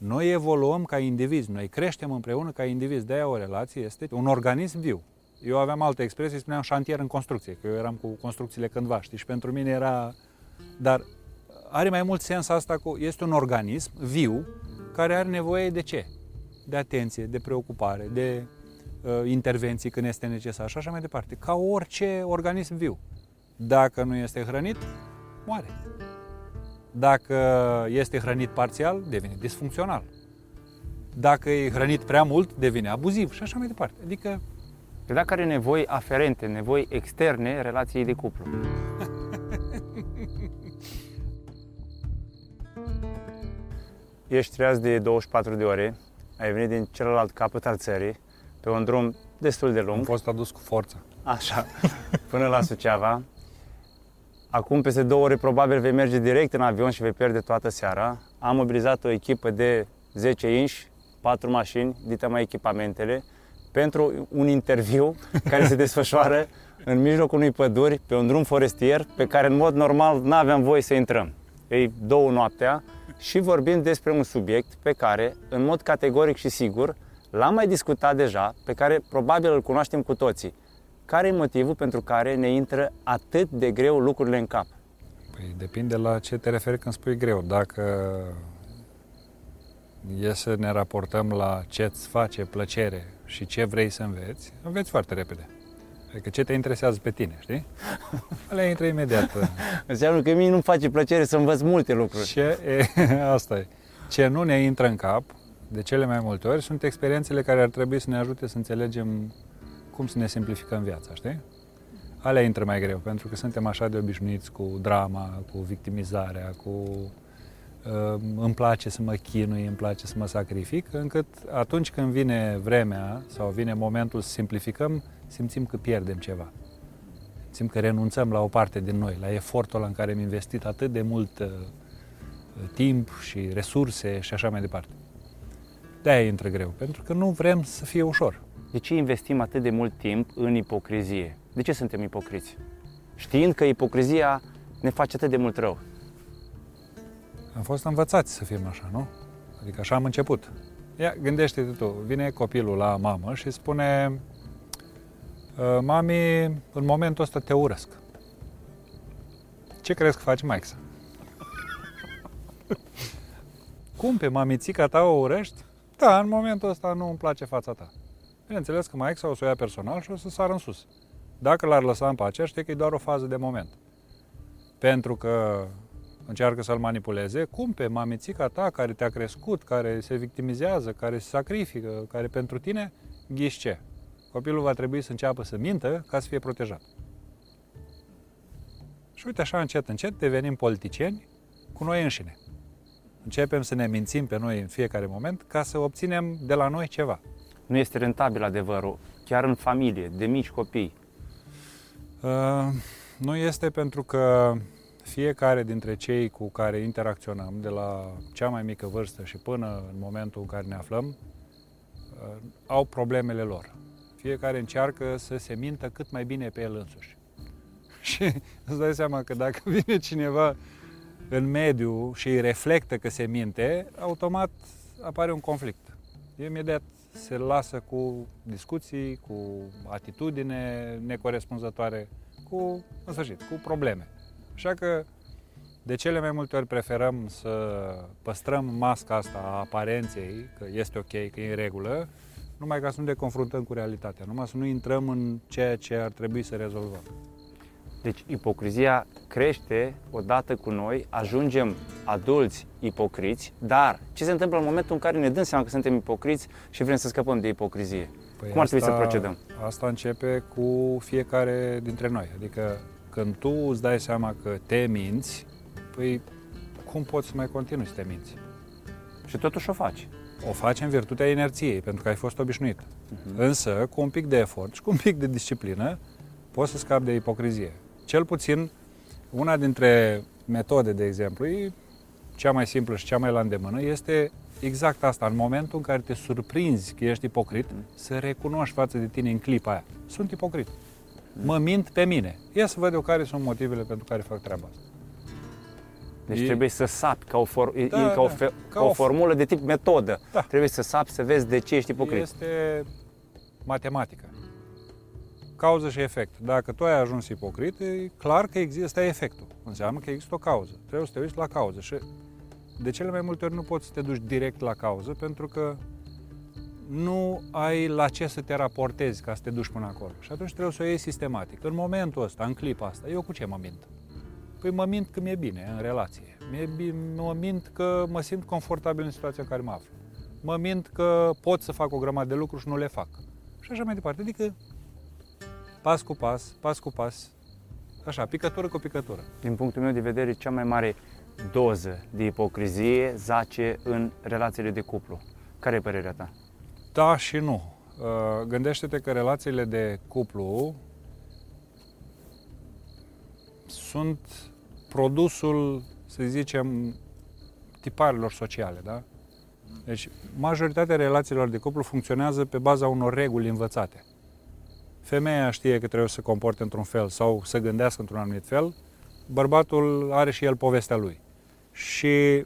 Noi evoluăm ca indivizi, noi creștem împreună ca indivizi. De-aia o relație este un organism viu. Eu aveam altă expresie, spuneam șantier în construcție, că eu eram cu construcțiile cândva, știi, și pentru mine era... Dar are mai mult sens asta cu... Este un organism viu care are nevoie de ce? De atenție, de preocupare, de uh, intervenții când este necesar și așa mai departe. Ca orice organism viu. Dacă nu este hrănit, moare. Dacă este hrănit parțial, devine disfuncțional. Dacă e hrănit prea mult, devine abuziv și așa mai departe. Adică Că dacă are nevoi aferente, nevoi externe relației de cuplu. Ești treaz de 24 de ore, ai venit din celălalt capăt al țării, pe un drum destul de am lung, fost adus cu forță. așa, până la Suceava. Acum, peste două ore, probabil vei merge direct în avion și vei pierde toată seara. Am mobilizat o echipă de 10 inși, 4 mașini, dite mai echipamentele, pentru un interviu care se desfășoară în mijlocul unui păduri, pe un drum forestier, pe care în mod normal nu aveam voie să intrăm. Ei, două noaptea și vorbim despre un subiect pe care, în mod categoric și sigur, l-am mai discutat deja, pe care probabil îl cunoaștem cu toții. Care e motivul pentru care ne intră atât de greu lucrurile în cap? Păi depinde la ce te referi când spui greu. Dacă e să ne raportăm la ce îți face plăcere și ce vrei să înveți, înveți foarte repede. Adică ce te interesează pe tine, știi? Alea intră imediat. Înseamnă că mie nu-mi face plăcere să învăț multe lucruri. Ce e, asta e. Ce nu ne intră în cap, de cele mai multe ori, sunt experiențele care ar trebui să ne ajute să înțelegem cum să ne simplificăm viața, știi? Alea intră mai greu, pentru că suntem așa de obișnuiți cu drama, cu victimizarea, cu uh, îmi place să mă chinui, îmi place să mă sacrific, încât atunci când vine vremea sau vine momentul să simplificăm, simțim că pierdem ceva. Simțim că renunțăm la o parte din noi, la efortul ăla în care am investit atât de mult uh, timp și resurse și așa mai departe. De-aia intră greu, pentru că nu vrem să fie ușor. De ce investim atât de mult timp în ipocrizie? De ce suntem ipocriți? Știind că ipocrizia ne face atât de mult rău. Am fost învățați să fim așa, nu? Adică așa am început. Ia, gândește-te tu, vine copilul la mamă și spune "Uh, Mami, în momentul ăsta te urăsc. Ce crezi că faci Maixa? Cum pe mamițica ta o urăști? Da, în momentul ăsta nu îmi place fața ta. Bineînțeles că Maixa o să o ia personal și o să sară în sus. Dacă l-ar lăsa în pace, știi că e doar o fază de moment. Pentru că încearcă să-l manipuleze, cum pe mamițica ta care te-a crescut, care se victimizează, care se sacrifică, care pentru tine, ghiși ce? Copilul va trebui să înceapă să mintă ca să fie protejat. Și uite așa, încet, încet, devenim politicieni cu noi înșine. Începem să ne mințim pe noi în fiecare moment ca să obținem de la noi ceva. Nu este rentabil adevărul, chiar în familie, de mici copii. Uh, nu este pentru că fiecare dintre cei cu care interacționăm, de la cea mai mică vârstă și până în momentul în care ne aflăm, uh, au problemele lor. Fiecare încearcă să se mintă cât mai bine pe el însuși. Și îți dai seama că dacă vine cineva în mediu și îi reflectă că se minte, automat apare un conflict. Imediat se lasă cu discuții, cu atitudine necorespunzătoare, cu, în sfârșit, cu probleme. Așa că de cele mai multe ori preferăm să păstrăm masca asta a aparenței, că este ok, că e în regulă, numai ca să nu ne confruntăm cu realitatea, numai să nu intrăm în ceea ce ar trebui să rezolvăm. Deci ipocrizia crește odată cu noi, ajungem adulți ipocriți, dar ce se întâmplă în momentul în care ne dăm seama că suntem ipocriți și vrem să scăpăm de ipocrizie? Păi Cum ar trebui să procedăm? Asta începe cu fiecare dintre noi. Adică când tu îți dai seama că te minți, păi cum poți să mai continui să te minți? Și totuși o faci. O faci în virtutea inerției, pentru că ai fost obișnuit. Uh-huh. Însă, cu un pic de efort și cu un pic de disciplină, poți să scapi de ipocrizie. Cel puțin, una dintre metode, de exemplu, e cea mai simplă și cea mai la îndemână, este exact asta. În momentul în care te surprinzi că ești ipocrit, să recunoști față de tine în clipa aia. Sunt ipocrit. Mă mint pe mine. Ia să văd eu care sunt motivele pentru care fac treaba asta. Deci E- trebuie să sapi ca o, for, e, Da, e ca o, da. fe, Ca ca o o- formulă de tip metodă. Da. Trebuie să sapi să vezi de ce ești ipocrit. Este matematică. Cauză și efect. Dacă tu ai ajuns ipocrit, e clar că există efectul. Înseamnă că există o cauză. Trebuie să te uiți la cauză. Și de cele mai multe ori nu poți să te duci direct la cauză pentru că nu ai la ce să te raportezi ca să te duci până acolo. Și atunci trebuie să o iei sistematic. În momentul ăsta, în clipa asta, eu cu ce mă mint? Păi mă mint că mi-e bine în relație. Mi-e bine, mă mint că mă simt confortabil în situația în care mă aflu. Mă mint că pot să fac o grămadă de lucruri și nu le fac. Și așa mai departe. Adică pas cu pas, pas cu pas, așa, picătură cu picătură. Din punctul meu de vedere, cea mai mare doză de ipocrizie zace în relațiile de cuplu. Care e părerea ta? Da și nu. Uh, Gândește-te că relațiile de cuplu sunt produsul, să zicem, tiparilor sociale, da? Deci, majoritatea relațiilor de cuplu funcționează pe baza unor reguli învățate. Femeia știe că trebuie să se comporte într-un fel sau să gândească într-un anumit fel, bărbatul are și el povestea lui. Și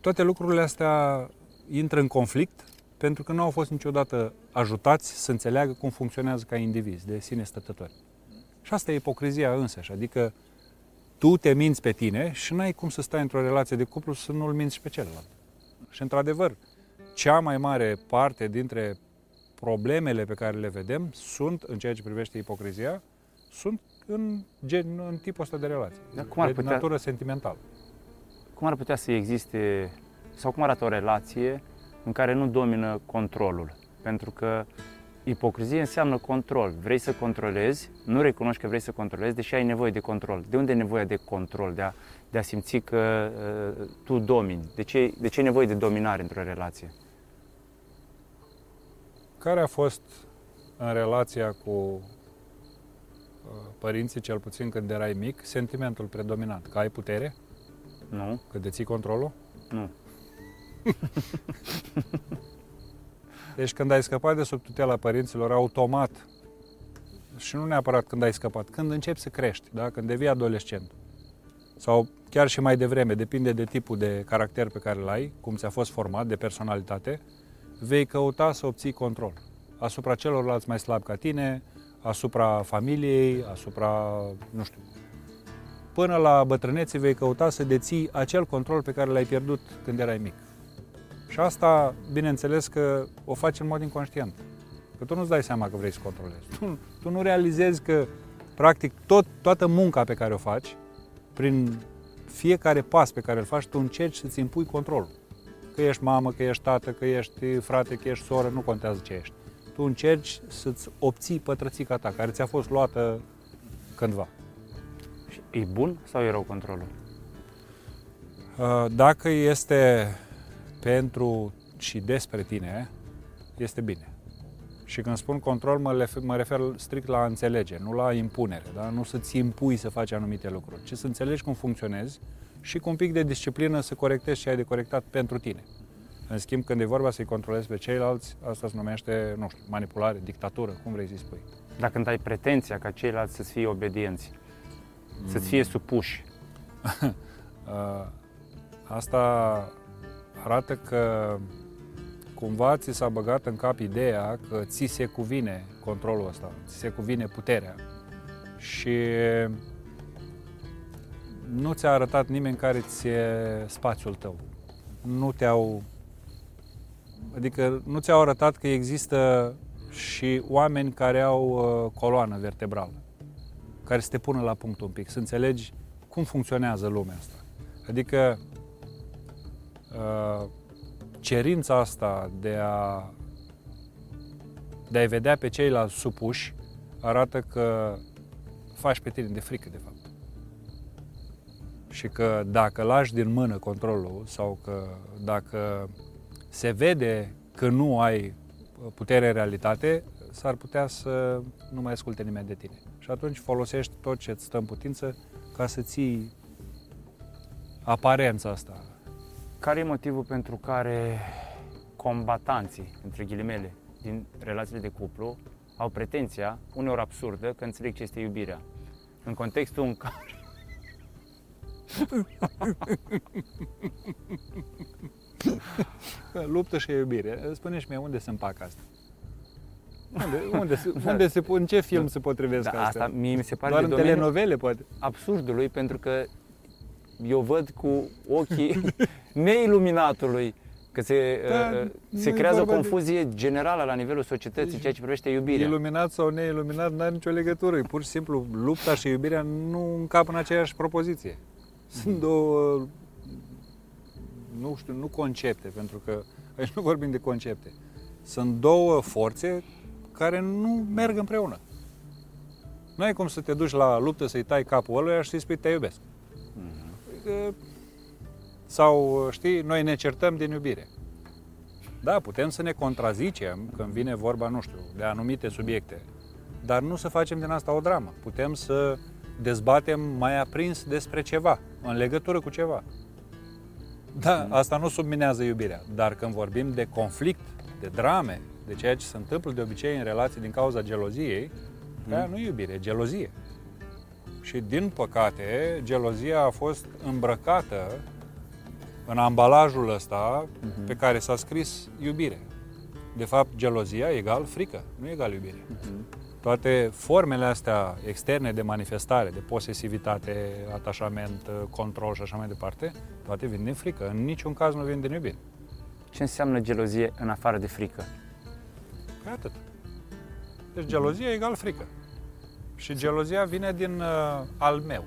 toate lucrurile astea intră în conflict pentru că nu au fost niciodată ajutați să înțeleagă cum funcționează ca indivizi de sine stătători. Și asta e ipocrizia însăși, adică tu te minți pe tine și n-ai cum să stai într-o relație de cuplu să nu-l minți și pe celălalt. Și într-adevăr, cea mai mare parte dintre problemele pe care le vedem sunt, în ceea ce privește ipocrizia, sunt în, gen, în tipul ăsta de relație, Dar cum ar de putea- natură sentimentală. Cum ar putea să existe, sau cum arată o relație în care nu domină controlul? Pentru că ipocrizie înseamnă control. Vrei să controlezi, nu recunoști că vrei să controlezi, deși ai nevoie de control. De unde e nevoia de control, de a, de a simți că uh, tu domini? De ce, de ce e nevoie de dominare într-o relație? Care a fost în relația cu uh, părinții, cel puțin când erai mic, sentimentul predominant? Că ai putere? Nu? Că deții controlul? Nu. Deci când ai scăpat de sub tutela părinților, automat, și nu neapărat când ai scăpat, când începi să crești, da? când devii adolescent, sau chiar și mai devreme, depinde de tipul de caracter pe care îl ai, cum ți-a fost format, de personalitate, vei căuta să obții control asupra celorlalți mai slabi ca tine, asupra familiei, asupra, nu știu, până la bătrânețe vei căuta să deții acel control pe care l-ai pierdut când erai mic. Și asta, bineînțeles că o faci în mod inconștient. Că tu nu-ți dai seama că vrei să controlezi. Tu, tu nu realizezi că, practic, tot, toată munca pe care o faci, prin fiecare pas pe care îl faci, tu încerci să-ți impui controlul. Că ești mamă, că ești tată, că ești frate, că ești soră, nu contează ce ești. Tu încerci să-ți obții pătrățica ta, care ți-a fost luată cândva. Și E bun sau e rău controlul? Uh, Dacă este pentru și despre tine, este bine. Și când spun control, mă refer, mă refer strict la a înțelege, nu la impunere, da? nu să-ți impui să faci anumite lucruri, ci să înțelegi cum funcționezi și cu un pic de disciplină să corectezi ce ai de corectat pentru tine. În schimb, când e vorba să-i controlezi pe ceilalți, asta se numește, nu știu, manipulare, dictatură, cum vrei să-i spui. Dacă când ai pretenția ca ceilalți să-ți fie obedienți, să-ți fie supuși, Uh, Asta arată că cumva ți s-a băgat în cap ideea că ți se cuvine controlul ăsta, ți se cuvine puterea și nu ți-a arătat nimeni care ți e spațiul tău. Nu te-au adică nu ți-au arătat că există și oameni care au uh, coloană vertebrală, care să te pună la punct un pic, să înțelegi cum funcționează lumea asta. Adică uh, cerința asta de a de a vedea pe ceilalți supuși arată că faci pe tine de frică, de fapt. Și că dacă lași din mână controlul sau că dacă se vede că nu ai putere în realitate, s-ar putea să nu mai asculte nimeni de tine. Și atunci folosești tot ce îți stă în putință ca să ții aparența asta. care e motivul pentru care combatanții, între ghilimele, din relațiile de cuplu au pretenția, uneori absurdă, că înțeleg ce este iubirea. În contextul în care Luptă și iubire. Spune și mie unde se împacă asta? Unde, unde, se, unde se, în ce film se potrivesc Da, astea? asta mie mi se pare Doar de în domeniul telenovele, poate. absurdului, pentru că eu văd cu ochii neiluminatului că se, Da, uh, nu se e creează o vorba de- confuzie generală la nivelul societății în ceea ce privește iubirea. Iluminat sau neiluminat n-are nicio legătură. E pur și simplu lupta și iubirea nu încap în aceeași propoziție. Sunt două, nu știu, nu concepte, pentru că aici nu vorbim de concepte. Sunt două forțe care nu merg împreună. Nu ai cum să te duci la luptă să-i tai capul ăluia și să-i spui te iubesc. Adică, Sau, știi, noi ne certăm din iubire. Da, putem să ne contrazicem când vine vorba, nu știu, de anumite subiecte, dar nu să facem din asta o dramă. Putem să dezbatem mai aprins despre ceva, în legătură cu ceva. Da, asta nu subminează iubirea, dar când vorbim de conflict, de drame, de ceea ce se întâmplă de obicei în relații din cauza geloziei, aia nu e iubire, e gelozie. Și din păcate, gelozia a fost îmbrăcată în ambalajul ăsta pe care s-a scris iubire. De fapt, gelozia egal frică, nu egal iubire. Toate formele astea externe de manifestare, de posesivitate, atașament, control și așa mai departe, toate vin din frică. În niciun caz nu vin din iubire. Ce înseamnă gelozie în afară de frică? Pe atât. Deci gelozia egal frică. Și gelozia vine din uh, al meu.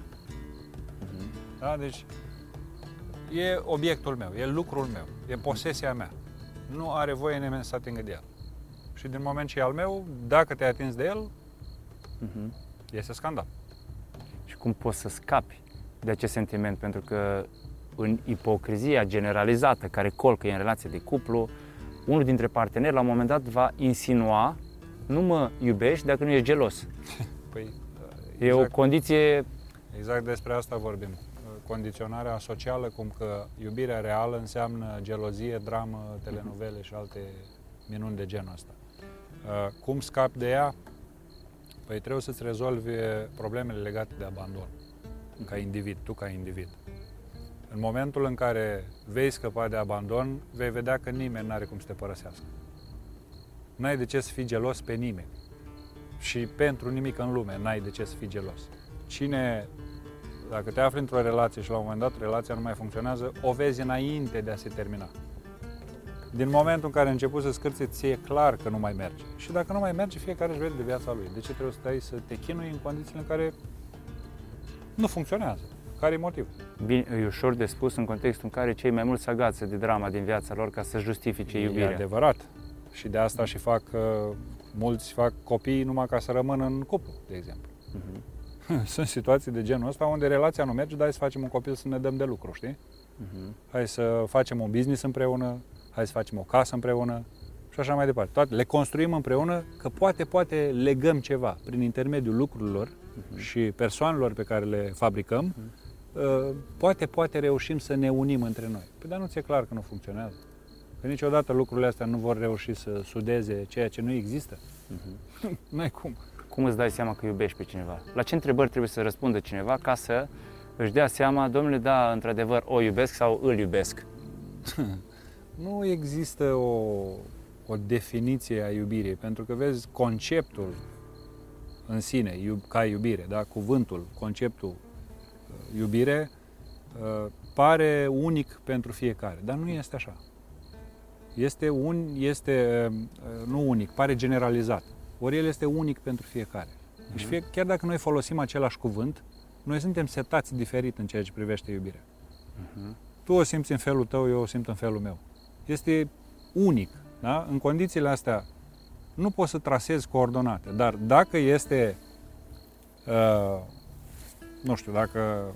Da? Deci e obiectul meu, e lucrul meu, e posesia mea. Nu are voie nimeni să atingă de el. Și din moment ce e al meu, dacă te-ai atins de el, Mhm. este scandal. Și cum poți să scapi de acest sentiment? Pentru că în ipocrizia generalizată care colcă în relație de cuplu, unul dintre parteneri la un moment dat va insinua nu mă iubești dacă nu ești gelos. Păi, E o condiție Exact despre asta vorbim. Condiționarea socială, cum că iubirea reală înseamnă gelozie, dramă, telenovele și alte minuni de genul ăsta. Uh, Cum scapi de ea? Păi trebuie să-ți rezolvi problemele legate de abandon, ca individ, tu ca individ. În momentul în care vei scăpa de abandon, vei vedea că nimeni nu are cum să te părăsească. N-ai de ce să fii gelos pe nimeni. Și pentru nimic în lume n-ai de ce să fii gelos. Cine, dacă te afli într-o relație și la un moment dat relația nu mai funcționează, o vezi înainte de a se termina. Din momentul în care a început să scârție, ți e clar că nu mai merge. Și dacă nu mai merge, fiecare își vede de viața lui. De ce trebuie să stai să te chinui în condițiile în care nu funcționează? Care e motivul? bine, e ușor de spus în contextul în care cei mai mulți se agață de drama din viața lor ca să justifice E iubirea. adevărat. Și de asta și fac, uh, mulți fac copii numai ca să rămână în cuplu, de exemplu. Mhm. Sunt situații de genul ăsta unde relația nu merge, dar hai să facem un copil să ne dăm de lucru, știi? Mhm. Hai să facem un business împreună, hai să facem o casă împreună și așa mai departe. Toate le construim împreună, că poate, poate legăm ceva prin intermediul lucrurilor și persoanelor pe care le fabricăm, uh, poate, poate reușim să ne unim între noi. Păi dar nu ți-e clar că nu funcționează. Că niciodată lucrurile astea nu vor reuși să sudeze ceea ce nu există. Nu ai cum. Cum îți dai seama că iubești pe cineva? La ce întrebări trebuie să răspundă cineva ca să își dea seama, domnule, da, într-adevăr, o iubesc sau îl iubesc? Nu există o, o definiție a iubirii, pentru că vezi conceptul în sine, iub, ca iubire, da? cuvântul, conceptul uh, iubire, uh, pare unic pentru fiecare, dar nu este așa. Este, un, este uh, nu unic, pare generalizat. Ori el este unic pentru fiecare. Deci fie, chiar dacă noi folosim același cuvânt, noi suntem setați diferit în ceea ce privește iubirea. Tu o simți în felul tău, eu o simt în felul meu. Este unic. Da? În condițiile astea nu poți să trasezi coordonate, dar dacă este, uh, nu știu, dacă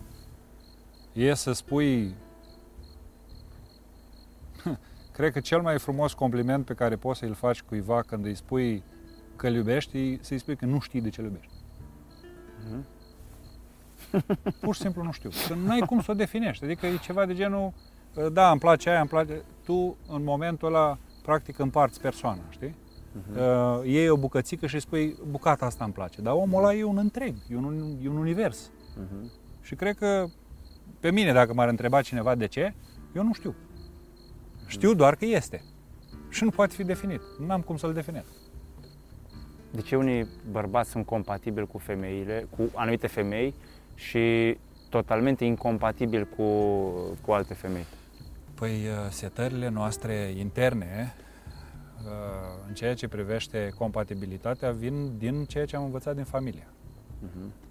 e să spui, cred că cel mai frumos compliment pe care poți să-l faci cuiva când îi spui că îl iubești, e să-i spui că nu știi de ce îl iubești. Pur și simplu nu știu. Că nu ai cum să o definești. Adică e ceva de genul, da, îmi place aia, îmi place... Tu, în momentul ăla, practic împarți persoana, știi? Uh, iei o bucățică și îi spui, bucata asta îmi place. Dar omul ăla e un întreg, e un, e un univers. Mhm. Și cred că pe mine, dacă m-ar întreba cineva de ce, eu nu știu. Știu doar că este. Și nu poate fi definit. Nu am cum să-l definez. De ce unii bărbați sunt compatibili cu femeile, cu anumite femei și totalmente incompatibili cu, cu alte femei? Păi uh, setările noastre interne uh, în ceea ce privește compatibilitatea vin din ceea ce am învățat din familie. Uh-huh.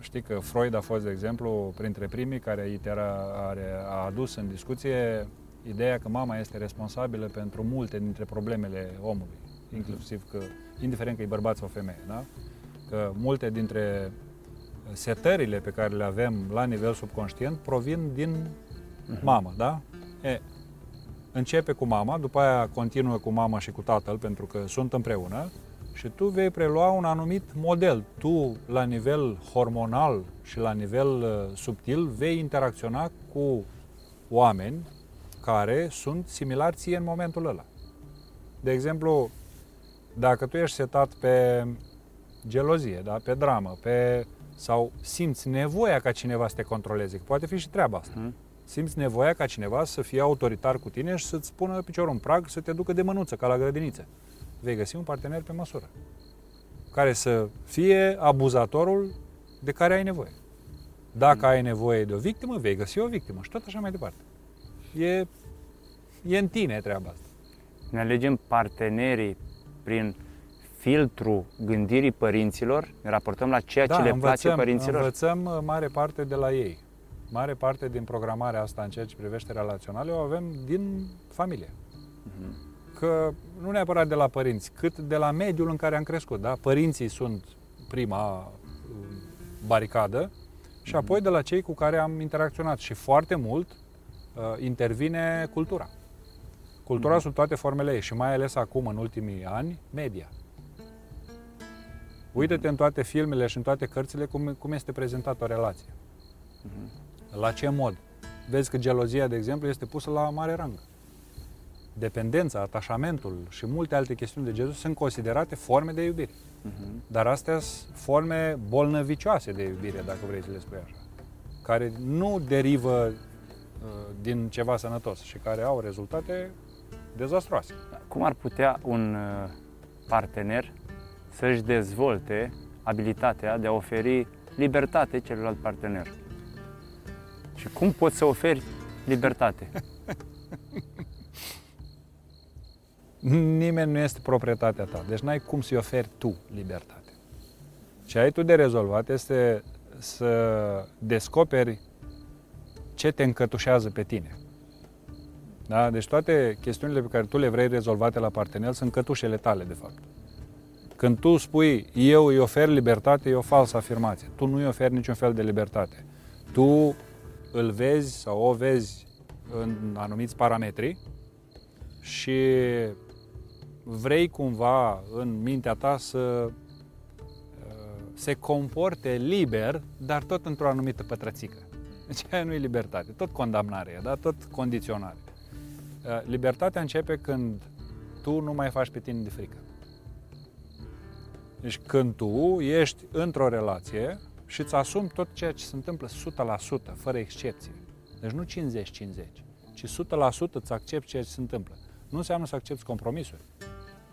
Știi că Freud a fost, de exemplu, printre primii care itera, are, a adus în discuție ideea că mama este responsabilă pentru multe dintre problemele omului, inclusiv că, indiferent că e bărbat sau femeie, da? Că multe dintre setările pe care le avem la nivel subconștient provin din uh-huh. mamă, da? E, începe cu mama, după aia continuă cu mama și cu tatăl, pentru că sunt împreună, și tu vei prelua un anumit model. Tu, la nivel hormonal și la nivel uh, subtil, vei interacționa cu oameni care sunt similari ție în momentul ăla. De exemplu, dacă tu ești setat pe gelozie, da? pe dramă, pe sau simți nevoia ca cineva să te controleze, că poate fi și treaba asta. Hmm. Simți nevoia ca cineva să fie autoritar cu tine și să-ți pună piciorul în prag, să te ducă de mânuță, ca la grădiniță. Vei găsi un partener pe măsură, care să fie abuzatorul de care ai nevoie. Dacă hmm. ai nevoie de o victimă, vei găsi o victimă și tot așa mai departe. E, e în tine treaba asta. Ne alegem partenerii prin filtru gândirii părinților, ne raportăm la ceea da, ce le învățăm, place părinților? învățăm uh, mare parte de la ei. Mare parte din programarea asta în ceea ce privește relaționale o avem din familie. Uh-huh. Că nu neapărat de la părinți, cât de la mediul în care am crescut. Da? Părinții sunt prima uh, baricadă și uh-huh. apoi de la cei cu care am interacționat. Și foarte mult uh, intervine cultura. Cultura uh-huh. sub toate formele ei și mai ales acum, în ultimii ani, media. Uită-te în toate filmele și în toate cărțile cum, cum este prezentată o relație. Uh-huh. La ce mod? Vezi că gelozia, de exemplu, este pusă la mare rang. Dependența, atașamentul și multe alte chestiuni de genul sunt considerate forme de iubire. Uh-huh. Dar astea sunt forme bolnăvicioase de iubire, dacă vrei să le spui așa. Care nu derivă uh, din ceva sănătos și care au rezultate dezastroase. Cum ar putea un uh, partener să-și dezvolte abilitatea de a oferi libertate celuilalt partener. Și cum poți să oferi libertate? Nimeni nu este proprietatea ta, deci n-ai cum să-i oferi tu libertate. Ce ai tu de rezolvat este să descoperi ce te încătușează pe tine. Da? Deci toate chestiunile pe care tu le vrei rezolvate la partener sunt cătușele tale, de fapt. Când tu spui eu îi ofer libertate, e o falsă afirmație. Tu nu îi oferi niciun fel de libertate. Tu îl vezi sau o vezi în anumiți parametri și vrei cumva în mintea ta să uh, se comporte liber, dar tot într-o anumită pătrățică. Deci aia nu e libertate, tot condamnare, da? tot condiționare. Uh, libertatea începe când tu nu mai faci pe tine de frică. Deci când tu ești într-o relație și îți asumi tot ceea ce se întâmplă 100%, fără excepție. Deci nu 50-50, ci 100% îți accepti ceea ce se întâmplă. Nu înseamnă să accepti compromisuri.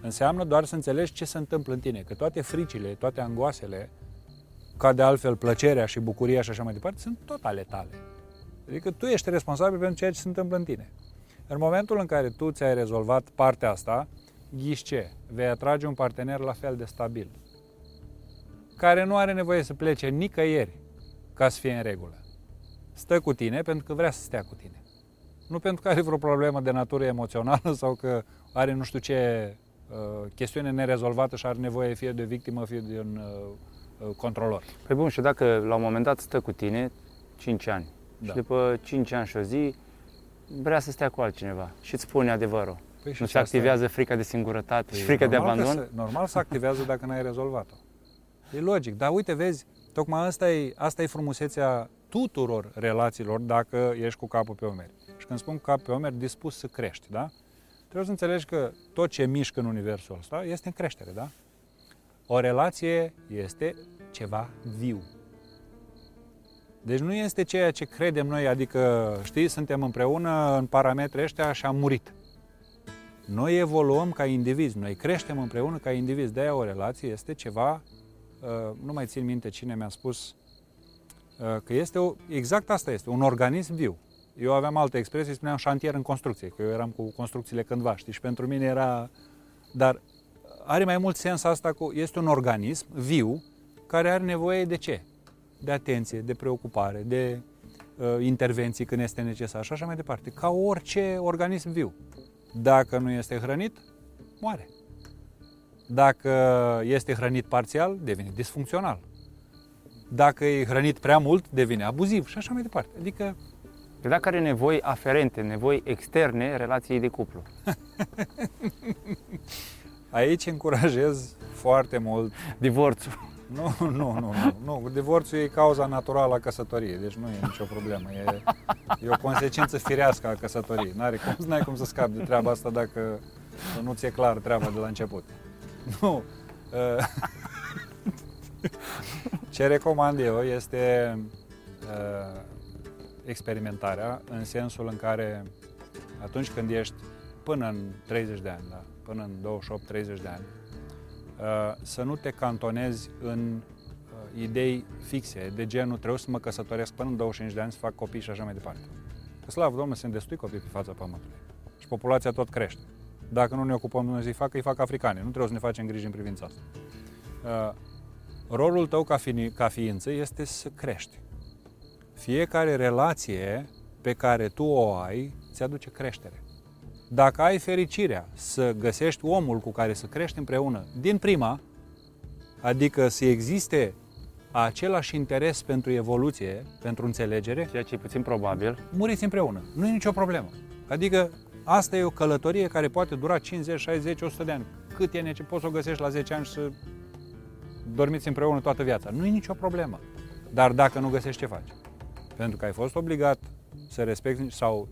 Înseamnă doar să înțelegi ce se întâmplă în tine, că toate fricile, toate angoasele, ca de altfel plăcerea și bucuria și așa mai departe, sunt tot ale tale. Adică tu ești responsabil pentru ceea ce se întâmplă în tine. În momentul în care tu ți-ai rezolvat partea asta, ghiși ce? Vei atrage un partener la fel de stabil, care nu are nevoie să plece nicăieri ca să fie în regulă. Stă cu tine pentru că vrea să stea cu tine. Nu pentru că are vreo problemă de natură emoțională sau că are nu știu ce uh, chestiune nerezolvată și are nevoie fie de victimă, fie de un uh, uh controlor. Păi bun, și dacă la un moment dat stă cu tine 5 ani da. și după 5 ani și o zi vrea să stea cu altcineva și îți spune adevărul. Păi nu se activează frica de singurătate păi și frica de abandon? Se, normal să activează dacă n-ai rezolvat-o. E logic, dar uite, vezi, tocmai asta e, asta e frumusețea tuturor relațiilor dacă ești cu capul pe umeri. Și când spun cap pe umeri, dispus să crești, da? Trebuie să înțelegi că tot ce mișcă în universul ăsta este în creștere, da? O relație este ceva viu. Deci nu este ceea ce credem noi, adică, știi, suntem împreună în parametrii ăștia și am murit. Noi evoluăm ca indivizi, noi creștem împreună ca indivizi. De-aia o relație este ceva, uh, nu mai țin minte cine mi-a spus, uh, că este o, exact asta este, un organism viu. Eu aveam alte expresii, spuneam șantier în construcție, că eu eram cu construcțiile cândva, știi, și pentru mine era... Dar are mai mult sens asta cu... Este un organism viu care are nevoie de ce? De atenție, de preocupare, de uh, intervenții când este necesar și așa mai departe. Ca orice organism viu. Dacă nu este hrănit, moare. Dacă este hrănit parțial, devine disfuncțional. Dacă e hrănit prea mult, devine abuziv și așa mai departe. Adică Că dacă are nevoi aferente, nevoi externe relației de cuplu. Aici încurajez foarte mult divorțul. Nu, nu, nu, nu, nu. Divorțul e cauza naturală a căsătoriei, deci nu e nicio problemă. E, e o consecință firească a căsătoriei. N-are cum, n-ai cum să scapi de treaba asta dacă nu ți-e clar treaba de la început. Nu. Uh, ce recomand eu este uh, experimentarea în sensul în care atunci când ești până în 30 de ani, da, până în 28-30 de ani, uh, să nu te cantonezi în uh, idei fixe, de genul trebuie să mă căsătoresc până în 25 de ani să fac copii și așa mai departe. Că slavă Domnului, sunt destui copii pe fața pământului și populația tot crește. Dacă nu ne ocupăm noi să-i facă, îi fac africani. Nu trebuie să ne facem griji în privința asta. Uh, rolul tău ca, fi, ca ființă este să crești. Fiecare relație pe care tu o ai ți aduce creștere. Dacă ai fericirea să găsești omul cu care să crești împreună din prima, adică să existe același interes pentru evoluție, pentru înțelegere, ceea ce e puțin probabil, muriți împreună. Nu e nicio problemă. Adică asta e o călătorie care poate dura 50, 60, 100 de ani. Cât e nece, poți să o găsești la 10 ani și să dormiți împreună toată viața. Nu e nicio problemă. Dar dacă nu găsești, ce faci? pentru că ai fost obligat să respecti sau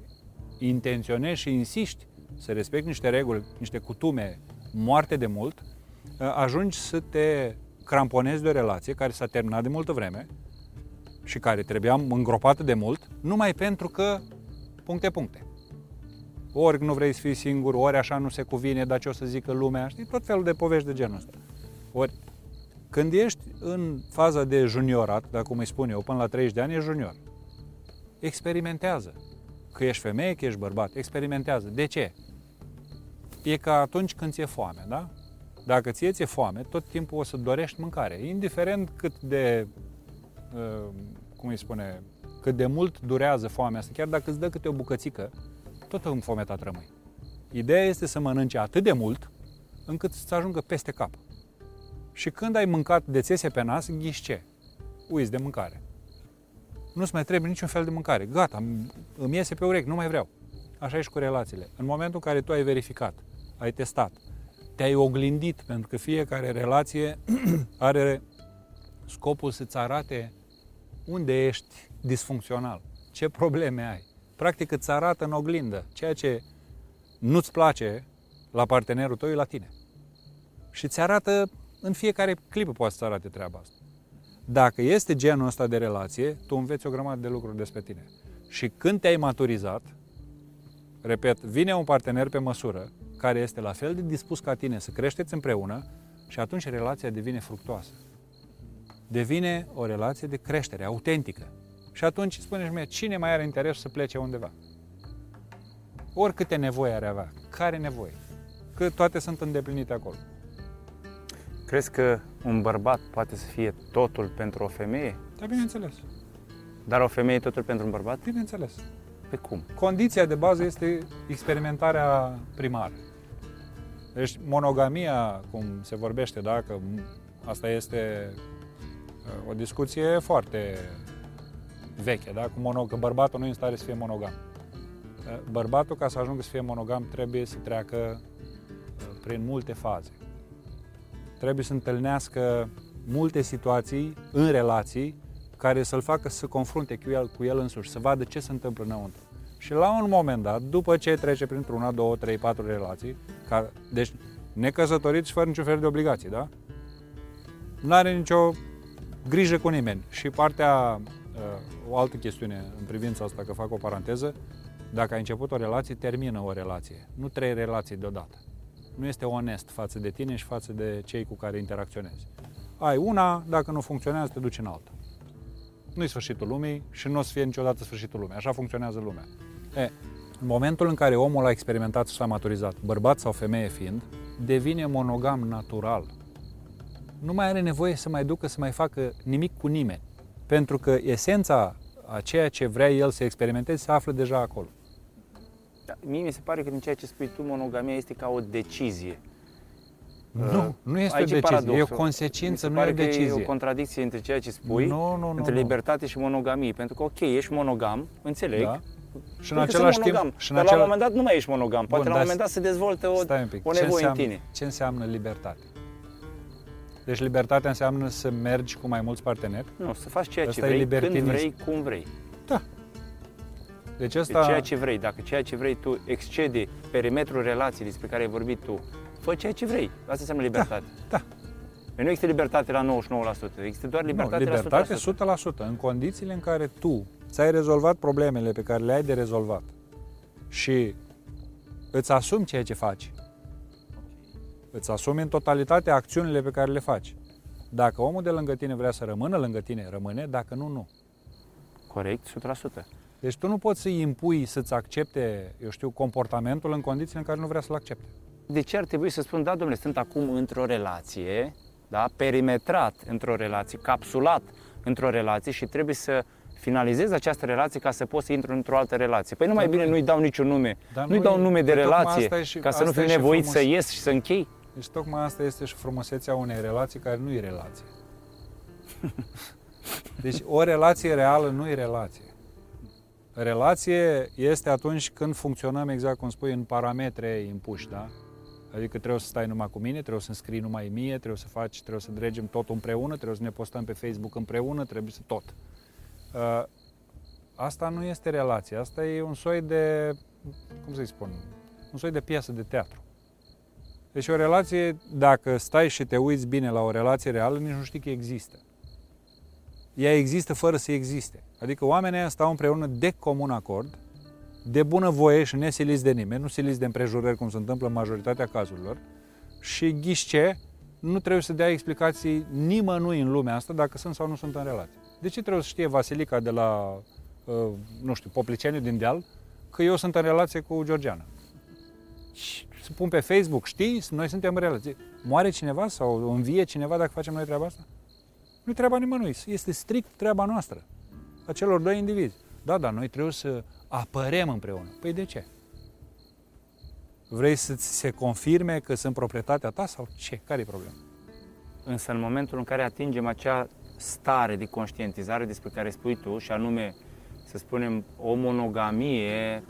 intenționezi și insiști să respecti niște reguli, niște cutume moarte de mult, ajungi să te cramponezi de o relație care s-a terminat de multă vreme și care trebuia îngropată de mult, numai pentru că puncte, puncte. Ori nu vrei să fii singur, ori așa nu se cuvine, dar ce o să zică lumea, știi, tot felul de povești de genul ăsta. Ori, când ești în faza de juniorat, dacă cum îi spun eu, până la 30 de ani, e junior experimentează. Că ești femeie, că ești bărbat, experimentează. De ce? E ca atunci când ți-e foame, da? Dacă ție ți-e foame, tot timpul o să dorești mâncare, indiferent cât de, uh, cum îi spune, cât de mult durează foamea asta, chiar dacă îți dă câte o bucățică, tot înfometat rămâi. Ideea este să mănânci atât de mult încât să ajungă peste cap. Și când ai mâncat de țese pe nas, ghiși ce? Uiți de mâncare nu-ți mai trebuie niciun fel de mâncare. Gata, îmi iese pe urechi, nu mai vreau. Așa e și cu relațiile. În momentul în care tu ai verificat, ai testat, te-ai oglindit, pentru că fiecare relație are scopul să-ți arate unde ești disfuncțional, ce probleme ai. Practic îți arată în oglindă ceea ce nu-ți place la partenerul tău, e la tine. Și ți arată în fiecare clipă poate să arate treaba asta. Dacă este genul ăsta de relație, tu înveți o grămadă de lucruri despre tine. Și când te-ai maturizat, repet, vine un partener pe măsură care este la fel de dispus ca tine să creșteți împreună și atunci relația devine fructoasă. Devine o relație de creștere, autentică. Și atunci spuneți mie, cine mai are interes să plece undeva? Oricâte nevoie are avea, care nevoie? Că toate sunt îndeplinite acolo. Crezi că un bărbat poate să fie totul pentru o femeie? Da, bineînțeles. Dar o femeie totul pentru un bărbat? Bineînțeles. Pe cum? Condiția de bază este experimentarea primară. Deci monogamia, cum se vorbește, da, că asta este uh, o discuție foarte veche, da, cu mono, că bărbatul nu e în stare să fie monogam. Uh, bărbatul, ca să ajungă să fie monogam, trebuie să treacă uh, prin multe faze trebuie să întâlnească multe situații în relații care să-l facă să se confrunte cu el, cu el însuși, să vadă ce se întâmplă înăuntru. Și la un moment dat, după ce trece printr-una, două, trei, patru relații, ca, deci necăsătorit și fără niciun fel de obligații, da? Nu are nicio grijă cu nimeni. Și partea uh, o altă chestiune în privința asta, că fac o paranteză. Dacă ai început o relație, termină o relație. Nu trei relații deodată. Nu este onest față de tine și față de cei cu care interacționezi. Ai una, dacă nu funcționează, te duci în alta. Nu-i sfârșitul lumii și nu o să fie niciodată sfârșitul lumii. Așa funcționează lumea. E, în momentul în care omul a experimentat și s-a maturizat, bărbat sau femeie fiind, devine monogam natural. Nu mai are nevoie să mai ducă să mai facă nimic cu nimeni. Pentru că esența a ceea ce vrea el să experimenteze se află deja acolo. Da, mie mi se pare că din ceea ce spui tu, monogamia este ca o decizie. Nu, nu este Aici o decizie, e o paradoxul. consecință, Mi nu se e o pare că decizie. e o contradicție între ceea ce spui, Nu, nu, nu, între nu. libertate și monogamie. Pentru că, ok, ești monogam, înțeleg, Da? Și în Încă sunt același timp, monogam, și în dar la un acela... moment dat nu mai ești monogam. Poate Bun, la un dar moment dat se dezvoltă o, Stai un pic. o ce nevoie în înseamnă, tine. Ce înseamnă libertate? Deci libertatea înseamnă să mergi cu mai mulți parteneri? Nu, să faci ceea ce Ăsta e vrei, când libertinism. vrei, cum vrei. Da. Deci Deci ăsta... ceea ce vrei. Dacă ceea ce vrei tu excede perimetrul relației despre care ai vorbit tu, fă ceea ce vrei. Asta înseamnă libertate. da. Nu există libertate la 99%, există doar libertate, nu, libertate la 100%. 100%. În condițiile în care tu ți-ai rezolvat problemele pe care le-ai de rezolvat și îți asumi ceea ce faci, îți asumi în totalitate acțiunile pe care le faci. Dacă omul de lângă tine vrea să rămână lângă tine, rămâne, dacă nu, nu. Corect, 100%. Deci tu nu poți să-i impui să-ți accepte, eu știu, comportamentul în condițiile în care nu vrea să-l accepte. De ce ar trebui să spun, da, domnule, sunt acum într-o relație, da, perimetrat într-o relație, capsulat într-o relație și trebuie să finalizez această relație ca să pot să intru într-o altă relație. Păi nu mai Dar bine nu- nu-i dau niciun nume, Dar nu-i nu dau e- nume de păi tocmai relație, asta e și- ca să nu asta fiu e și nevoit frumos. să ies și să închei. Deci tocmai asta este și frumusețea unei relații care nu e relație. Deci o relație reală nu e relație. Relație este atunci când funcționăm exact cum spui în parametre impuși, da? Adică trebuie să stai numai cu mine, trebuie să scrii numai mie, trebuie să faci, trebuie să dregem tot împreună, trebuie să ne postăm pe Facebook împreună, trebuie să tot. Uh, Asta nu este relație, asta e un soi de, cum să-i spun, un soi de piesă de teatru. Deci o relație, dacă stai și te uiți bine la o relație reală, nici nu știi că există. Ea există fără să existe. Adică oamenii ăia stau împreună de comun acord, de bună voie și nesiliți de nimeni, nu siliți de împrejurări cum se întâmplă în majoritatea cazurilor și ghiși ce, nu trebuie să dea explicații nimănui în lumea asta dacă sunt sau nu sunt în relație. De ce trebuie să știe Vasilica de la, uh, nu știu, Popliceniu din deal, că eu sunt în relație cu Georgiana? Și să pun pe Facebook, știi, noi suntem în relație. Moare cineva sau învie cineva dacă facem noi treaba asta? Nu treaba nimănui, este strict treaba noastră, a celor doi indivizi. Da, dar noi trebuie să apărem împreună. Păi de ce? Vrei să ți se confirme că sunt proprietatea ta sau ce? Care e problema? Însă în momentul în care atingem acea stare de conștientizare despre care spui tu, și anume, să spunem, o monogamie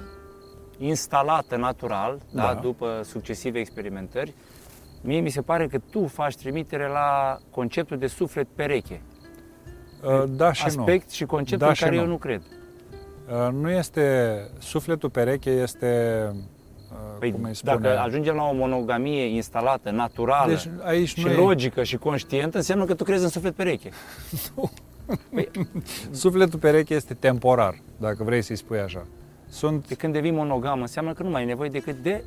instalată natural, da. Da. Da, după succesive experimentări, mie mi se pare că tu faci trimitere la conceptul de suflet pereche. Uh, Da și aspect și concept Da în și care nu. eu nu cred. nu. Uh, Nu este sufletul pereche, este uh, Păi, cum îi spune. dacă ajungem la o monogamie instalată, naturală, deci aici și nu e, logică și conștientă, înseamnă că tu crezi în suflet pereche. sufletul pereche este temporar, dacă vrei să-i spui așa. Sunt De când devii monogam, înseamnă că nu mai ai nevoie decât de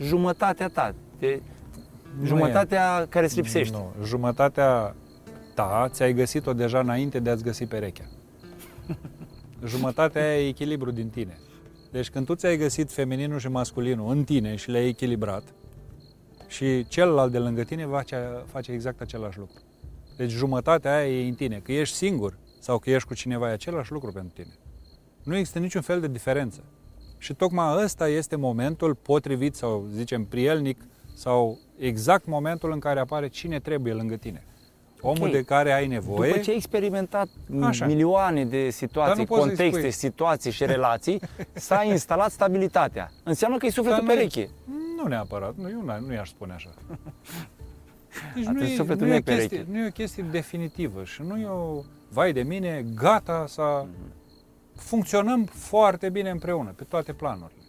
jumătatea ta, de Nu jumătatea care îți lipsește. Nu, jumătatea ta ți-ai găsit-o deja înainte de a-ți găsi perechea. Jumătatea aia e echilibru din tine. Deci când tu ți-ai găsit femininul și masculinul în tine și le-ai echilibrat, și celălalt de lângă tine face, face exact același lucru. Deci jumătatea aia e în tine. Că ești singur sau că ești cu cineva, e același lucru pentru tine. Nu există niciun fel de diferență. Și tocmai ăsta este momentul potrivit sau, zicem, prielnic sau exact momentul în care apare cine trebuie lângă tine. Omul Ok. de care ai nevoie. După ce ai experimentat Așa. milioane de Dar situații, nu poți să-i contexte, spui. situații și relații, s-a instalat stabilitatea. Înseamnă că e sufletul Dar nu e- pereche. Nu neapărat, nu, eu nu i-aș spune așa. Deci nu Atunci e, sufletul nu, nu e e o chestie, pereche. nu e o chestie definitivă și nu e o, vai de mine, gata să funcționăm foarte bine împreună, pe toate planurile.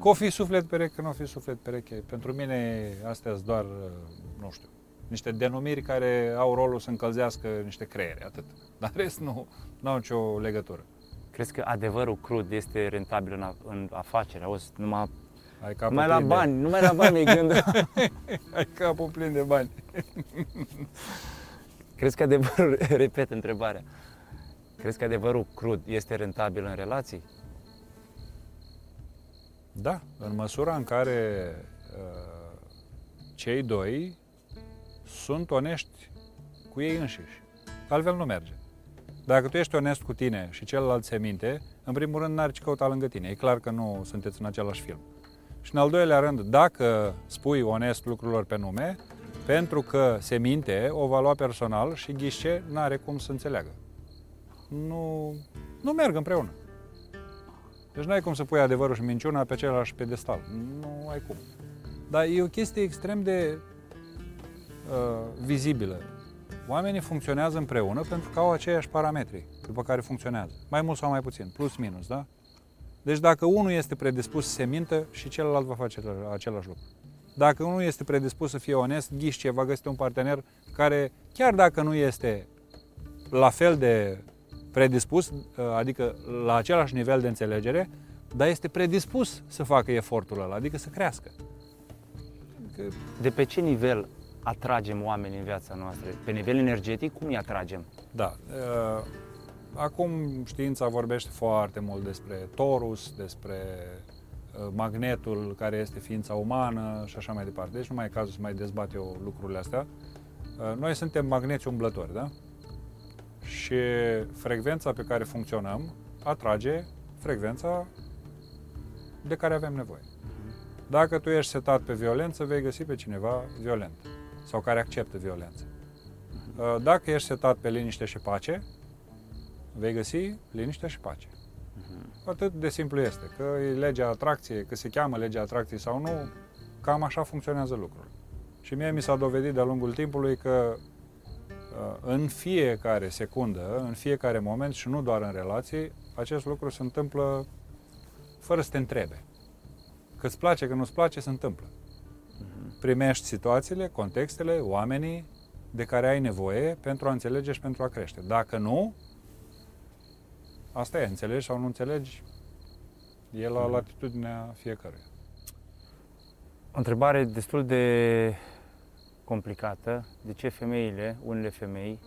Că o fi suflet pereche, că nu o fi suflet pereche, pentru mine astea sunt doar, uh, nu știu, Niște denumiri care au rolul să încălzească niște creiere, atât. Dar în rest nu, nu au nicio legătură. Crezi că adevărul crud este rentabil în, a, în afacere? Auzi, numai, Ai capul numai la plin de- bani, numai la bani e gândul. Ai capul plin de bani. Crezi că adevărul, repet întrebarea, crezi că adevărul crud este rentabil în relații? Da, în măsura în care uh, cei doi sunt onești cu ei înșiși. Altfel nu merge. Dacă tu ești onest cu tine și celălalt se minte, în primul rând n-ar ce căuta lângă tine. E clar că nu sunteți în același film. Și în al doilea rând, dacă spui onest lucrurilor pe nume, pentru că se minte, o va lua personal și ghișe n-are cum să înțeleagă. Nu, nu merg împreună. Deci n-ai cum să pui adevărul și minciuna pe același pedestal. Nu ai cum. Dar e o chestie extrem de uh, vizibilă. Oamenii funcționează împreună pentru că au aceiași parametri după care funcționează. Mai mult sau mai puțin, plus minus, da? Deci dacă unul este predispus să se mintă și celălalt va face același lucru. Dacă unul este predispus să fie onest, ghișce, va găsi un partener care, chiar dacă nu este la fel de predispus, adică la același nivel de înțelegere, dar este predispus să facă efortul ăla, adică să crească. Că, De pe ce nivel atragem oameni în viața noastră? Pe nivel energetic, cum îi atragem? da. uh, Acum știința vorbește foarte mult despre torus, despre uh, magnetul care este ființa umană și așa mai departe. Deci nu mai e cazul să mai dezbat eu lucrurile astea. Uh, Noi suntem magneți umblători, da? Și frecvența pe care funcționăm atrage frecvența de care avem nevoie. Dacă tu ești setat pe violență, vei găsi pe cineva violent sau care acceptă violență. Uh, Dacă ești setat pe liniște și pace, vei găsi liniște și pace. Atât de simplu este, că e legea atracției, că se cheamă legea atracției sau nu, cam așa funcționează lucrurile. Și mie mi s-a dovedit de-a lungul timpului că uh, în fiecare secundă, în fiecare moment și nu doar în relații, acest lucru se întâmplă fără să te întrebe. Că îți place, că nu-ți place, se întâmplă. Primești situațiile, contextele, oamenii de care ai nevoie pentru a înțelege și pentru a crește. Dacă nu, asta e, înțelegi sau nu înțelegi, e la latitudinea fiecăruia. O întrebare destul de complicată. De ce femeile, unele femei,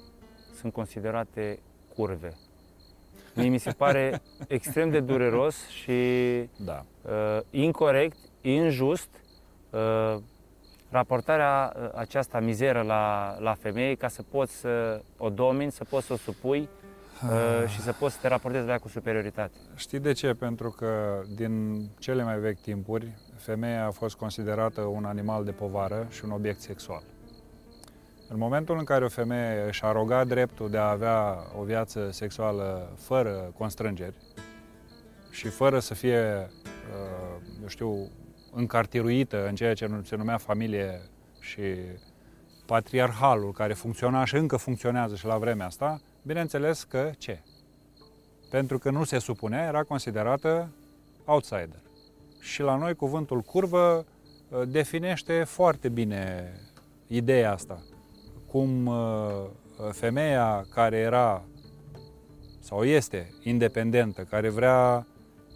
sunt considerate curve? Mie mi se pare extrem de dureros și Da. uh, incorrect, injust uh, raportarea uh, aceasta mizeră la, la femeie ca să poți să o domini, să poți să o supui uh, și să poți să te raportezi la ea cu superioritate. Știi de ce? Pentru că din cele mai vechi timpuri, femeia a fost considerată un animal de povară și un obiect sexual. În momentul în care o femeie își aroga dreptul de a avea o viață sexuală fără constrângeri și fără să fie, uh, eu știu, încartiruită în ceea ce se numea familie și patriarhalul care funcționa și încă funcționează și la vremea asta, bineînțeles că ce? Pentru că nu se supunea, era considerată outsider. Și la noi cuvântul curvă uh, definește foarte bine ideea asta. Cum uh, femeia care era sau este independentă, care vrea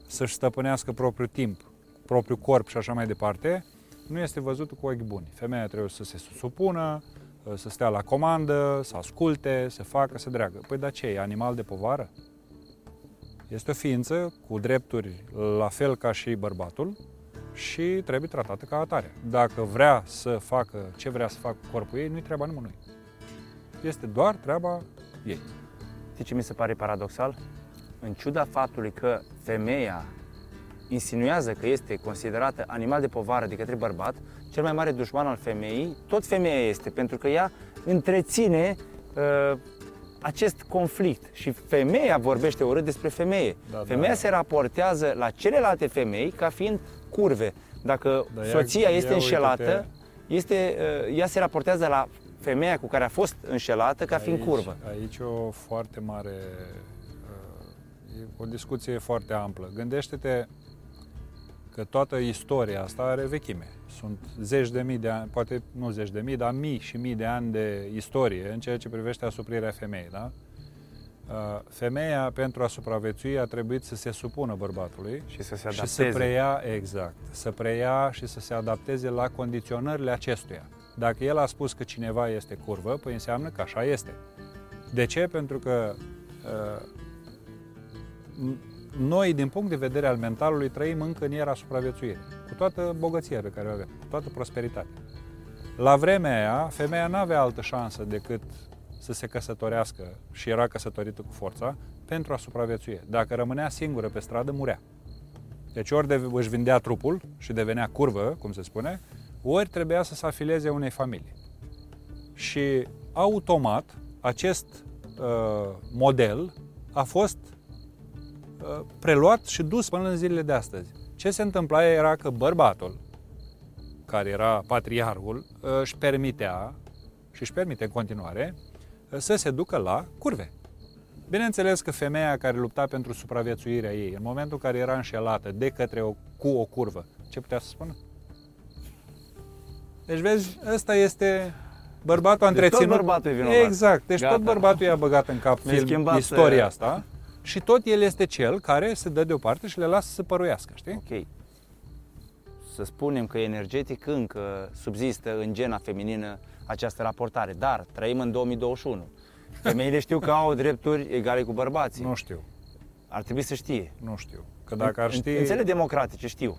să-și stăpânească propriul timp, propriul corp și așa mai departe, nu este văzută cu ochi buni. Femeia trebuie să se supună, uh, să stea la comandă, să asculte, să facă, să dreagă. Păi da ce, e animal de povară? Este o ființă cu drepturi la fel ca și bărbatul și trebuie tratată ca atare. Dacă vrea să facă ce vrea să facă cu corpul ei, nu-i treaba nimănui. Este doar treaba ei. Știi ce mi se pare paradoxal? În ciuda faptului că femeia insinuează că este considerată animal de povară de către bărbat, cel mai mare dușman al femeii, tot femeia este, pentru că ea întreține uh, acest conflict și femeia vorbește urât despre femeie. Da, da. femeia se raportează la celelalte femei ca fiind curve. Dacă Da, ia- soția ia este înșelată, uite-te. este, uh, ea se raportează la femeia cu care a fost înșelată ca fiind Aici- curvă. Aici e o foarte mare, uh, e o discuție foarte amplă. Gândește-te că toată istoria asta are vechime. Sunt zeci de mii de ani, poate nu zeci de mii, dar mii și mii de ani de istorie în ceea ce privește asuprirea femeii. Da? Uh, femeia, pentru a supraviețui, a trebuit să se supună bărbatului Și să se și adapteze. să preia, exact, să preia și să se adapteze la condiționările acestuia. Dacă el a spus că cineva este curvă, păi înseamnă că așa este. De ce? Pentru că uh, n- noi, din punct de vedere al mentalului, trăim încă în era supraviețuirii, cu toată bogăția pe care o avem, cu toată prosperitatea. La vremea aia, femeia nu avea altă șansă decât să se căsătorească și era căsătorită cu forța pentru a supraviețui. Dacă rămânea singură pe stradă, murea. Deci ori de, își vindea trupul și devenea curvă, cum se spune, ori trebuia să se afileze unei familii. Și automat, acest uh, model a fost uh, preluat și dus până în zilele de astăzi. Ce se întâmpla era că bărbatul, care era patriarhul, uh, își permitea și își permite în continuare uh, să se ducă la curve. Bineînțeles că femeia care lupta pentru supraviețuirea ei, în momentul în care era înșelată de către o, cu o curvă, ce putea să spună? Deci vezi, ăsta este bărbatul a Deci tot întreținut. bărbatul e vinovat. Exact, deci Gata. tot bărbatul i-a băgat în cap Mi-ai film, schimbat, istoria uh, asta și tot el este cel care se dă deoparte și le lasă să păruiască, știi? Ok. Să spunem că energetic încă subzistă în gena feminină această raportare, dar trăim în 2021. Femeile știu că au drepturi egale cu bărbații. Nu știu, Ar trebui să știe. nu știu. Că dacă ar În- ști... În țările democratice știu.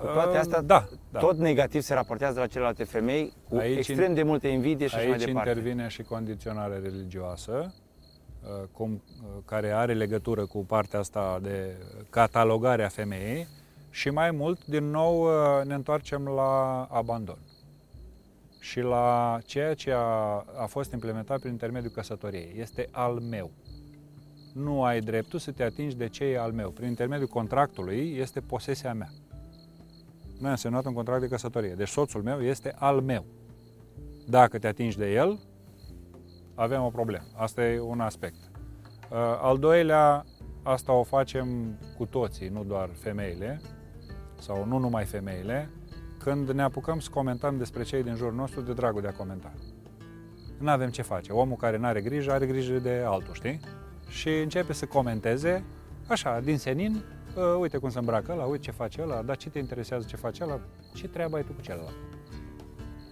Cu toate Uh, astea, da, da. tot negativ se raportează la celelalte femei, cu Aici extrem de multă invidie și așa mai Aici departe. intervine și condiționarea religioasă, uh, cum, uh, care are legătură cu partea asta de catalogare a femeii și mai mult, din nou, uh, ne întoarcem la abandon și la ceea ce a, a fost implementat prin intermediul căsătoriei. Este al meu. Nu ai dreptul să te atingi de ce e al meu. Prin intermediul contractului este posesia mea. Noi am semnat un contract de căsătorie. Deci soțul meu este al meu. Dacă te atingi de el, avem o problemă. Asta e un aspect. Uh, Al doilea, asta o facem cu toții, nu doar femeile, sau nu numai femeile, când ne apucăm să comentăm despre cei din jurul nostru de dragul de a comenta. Nu avem ce face. Omul care nu are grijă, are grijă de altul, știi? Și începe să comenteze, așa, din senin, uh, uite cum se îmbracă ăla, uite ce face ăla, dar ce te interesează ce face ăla? Ce treabă ai tu cu celălalt?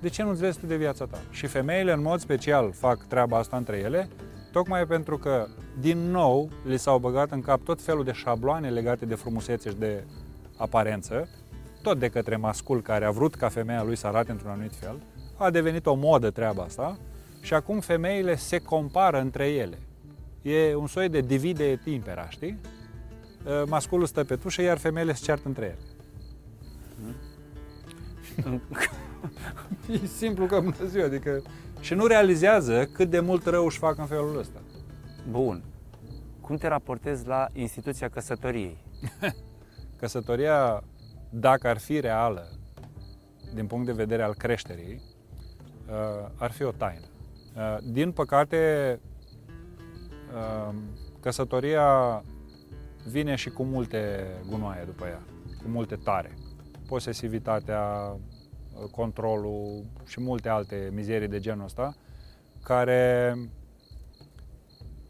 De ce nu-ți vezi tu de viața ta? Și femeile, în mod special, fac treaba asta între ele, tocmai pentru că, din nou, li s-au băgat în cap tot felul de șabloane legate de frumusețe și de aparență, tot de către mascul care a vrut ca femeia lui să arate într-un anumit fel, a devenit o modă treaba asta și acum femeile se compară între ele. E un soi de divide et impera, știi? Masculul stă pe tușă, iar femeile se ceartă între ele. E simplu ca bună ziua, adică... Și nu realizează cât de mult rău își fac în felul ăsta. Bun. Cum te raportezi la instituția căsătoriei? Căsătoria, dacă ar fi reală, din punct de vedere al creșterii, uh, ar fi o taină. Uh, Din păcate, uh, căsătoria vine și cu multe gunoaie după ea, cu multe tare. Posesivitatea, uh, controlul și multe alte mizerii de genul ăsta, care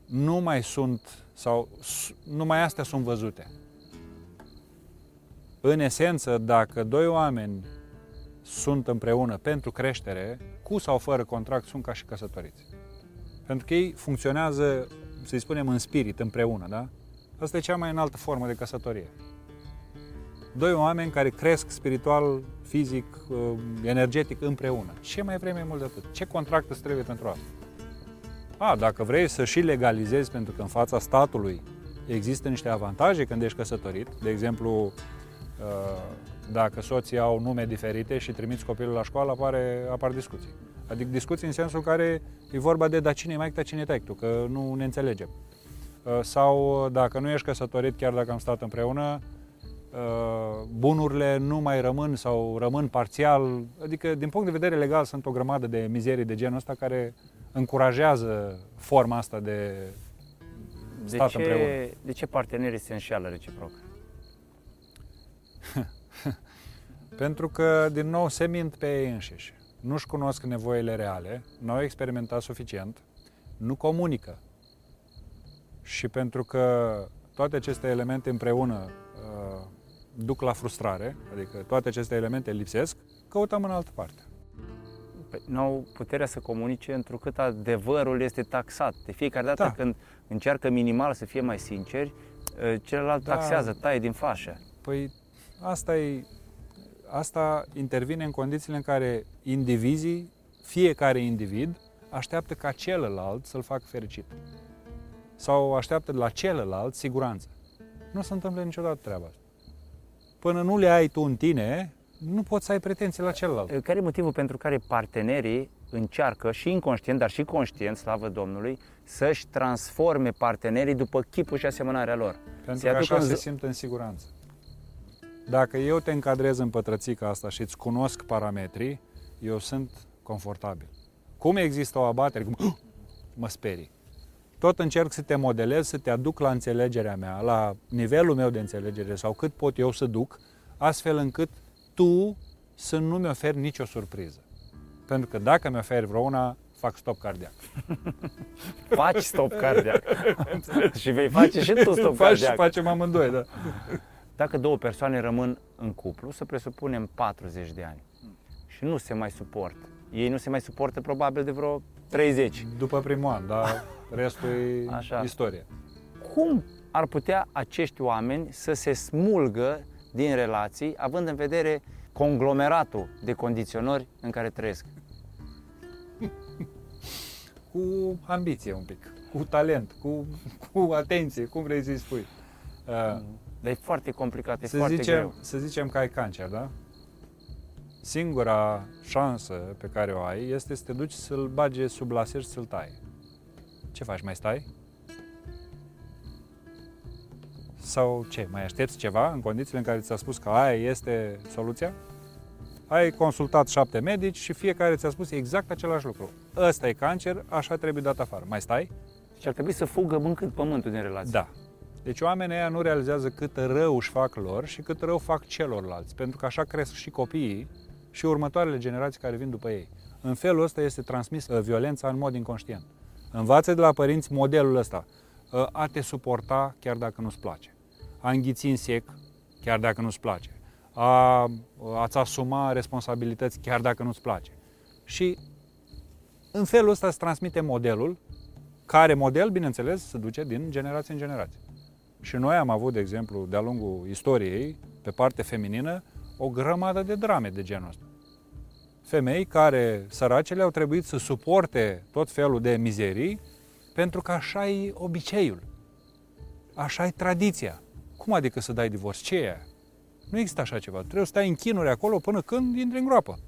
nu mai sunt, sau s- numai astea sunt văzute. În esență, dacă doi oameni sunt împreună pentru creștere, cu sau fără contract, sunt ca și căsătoriți. Pentru că ei funcționează, să-i spunem, în spirit, împreună, da? Asta e cea mai înaltă formă de căsătorie. Doi oameni care cresc spiritual, fizic, uh, energetic împreună. Ce mai vrei mai mult de atât? Ce contract îți trebuie pentru asta? A, dacă vrei să și legalizezi, pentru că în fața statului există niște avantaje când ești căsătorit, de exemplu, uh, dacă soții au nume diferite și trimiți copilul la școală, apare, apar discuții. Adică discuții în sensul în care e vorba de da cine e mai ta, cine e tu, că nu ne înțelegem. Uh, Sau dacă nu ești căsătorit, chiar dacă am stat împreună, uh, bunurile nu mai rămân sau rămân parțial. Adică, din punct de vedere legal, sunt o grămadă de mizerii de genul ăsta care încurajează forma asta de De stat împreună. ce, de ce partenerii se înșeală reciproc? Pentru că, din nou, se mint pe ei înșiși. Nu-și cunosc nevoile reale, nu au experimentat suficient, nu comunică. Și pentru că toate aceste elemente împreună uh, duc la frustrare, adică toate aceste elemente lipsesc, căutăm în altă parte. Păi, nu au puterea să comunice întrucât adevărul este taxat. De fiecare dată Da. când încearcă minimal să fie mai sinceri, uh, celălalt Da. taxează, taie din fașă. Păi asta e asta intervine în condițiile în care indivizii, fiecare individ, așteaptă ca celălalt să-l facă fericit. Sau așteaptă de la celălalt siguranță. Nu se întâmplă niciodată treaba asta. Până nu le ai tu în tine, nu poți să ai pretenții la celălalt. Uh, Care e motivul pentru care partenerii încearcă, și inconștient, dar și conștient, slavă Domnului, să-și transforme partenerii după chipul și asemănarea lor? Pentru Se că aducă așa în se zo- simt în siguranță. Dacă eu te încadrez în pătrățica asta și îți cunosc parametrii, eu sunt confortabil. Cum există o abatere? Cum mă sperii. Tot încerc să te modelez, să te aduc la înțelegerea mea, la nivelul meu de înțelegere sau cât pot eu să duc, astfel încât tu să nu mi oferi nicio surpriză. Pentru că dacă mi oferi vreuna, fac stop cardiac. Faci stop cardiac. și vei face și tu stop Faci și cardiac. facem amândoi, da. Dacă două persoane rămân în cuplu, să presupunem 40 de ani și nu se mai suportă. Ei nu se mai suportă probabil de vreo 30. După primul an, dar restul e Așa. istorie. Cum ar putea acești oameni să se smulgă din relații, având în vedere conglomeratul de condiționări în care trăiesc? Cu ambiție un pic, cu talent, cu, cu atenție, cum vrei să-i spui. Uh, Dar e foarte complicat, e să, foarte zicem, greu. să zicem că ai cancer, da? Singura șansă pe care o ai este să te duci să-l bage sub laser și să-l tai. Ce faci, mai stai? Sau ce, mai aștepți ceva în condițiile în care ți-a spus că aia este soluția? Ai consultat șapte medici și fiecare ți-a spus exact același lucru. Ăsta e cancer, așa trebuie dat afară. Mai stai? Și ar trebui să fugă mâncând pământul din relație. Da. Deci oamenii ăia nu realizează cât rău își fac lor și cât rău fac celorlalți, pentru că așa cresc și copiii și următoarele generații care vin după ei. În felul ăsta este transmis uh, violența în mod inconștient. Învață de la părinți modelul ăsta. Uh, A te suporta chiar dacă nu-ți place. A înghiți în sec chiar dacă nu-ți place. A, a-ți asuma responsabilități chiar dacă nu-ți place. Și în felul ăsta se transmite modelul, care model, bineînțeles, se duce din generație în generație. Și noi am avut, de exemplu, de-a lungul istoriei, pe parte feminină, o grămadă de drame de genul ăsta. Femei care, săracele, au trebuit să suporte tot felul de mizerii, pentru că așa e obiceiul. Așa e tradiția. Cum adică să dai divorț? Ce e aia? Nu există așa ceva. Trebuie să stai în chinuri acolo până când intri în groapă.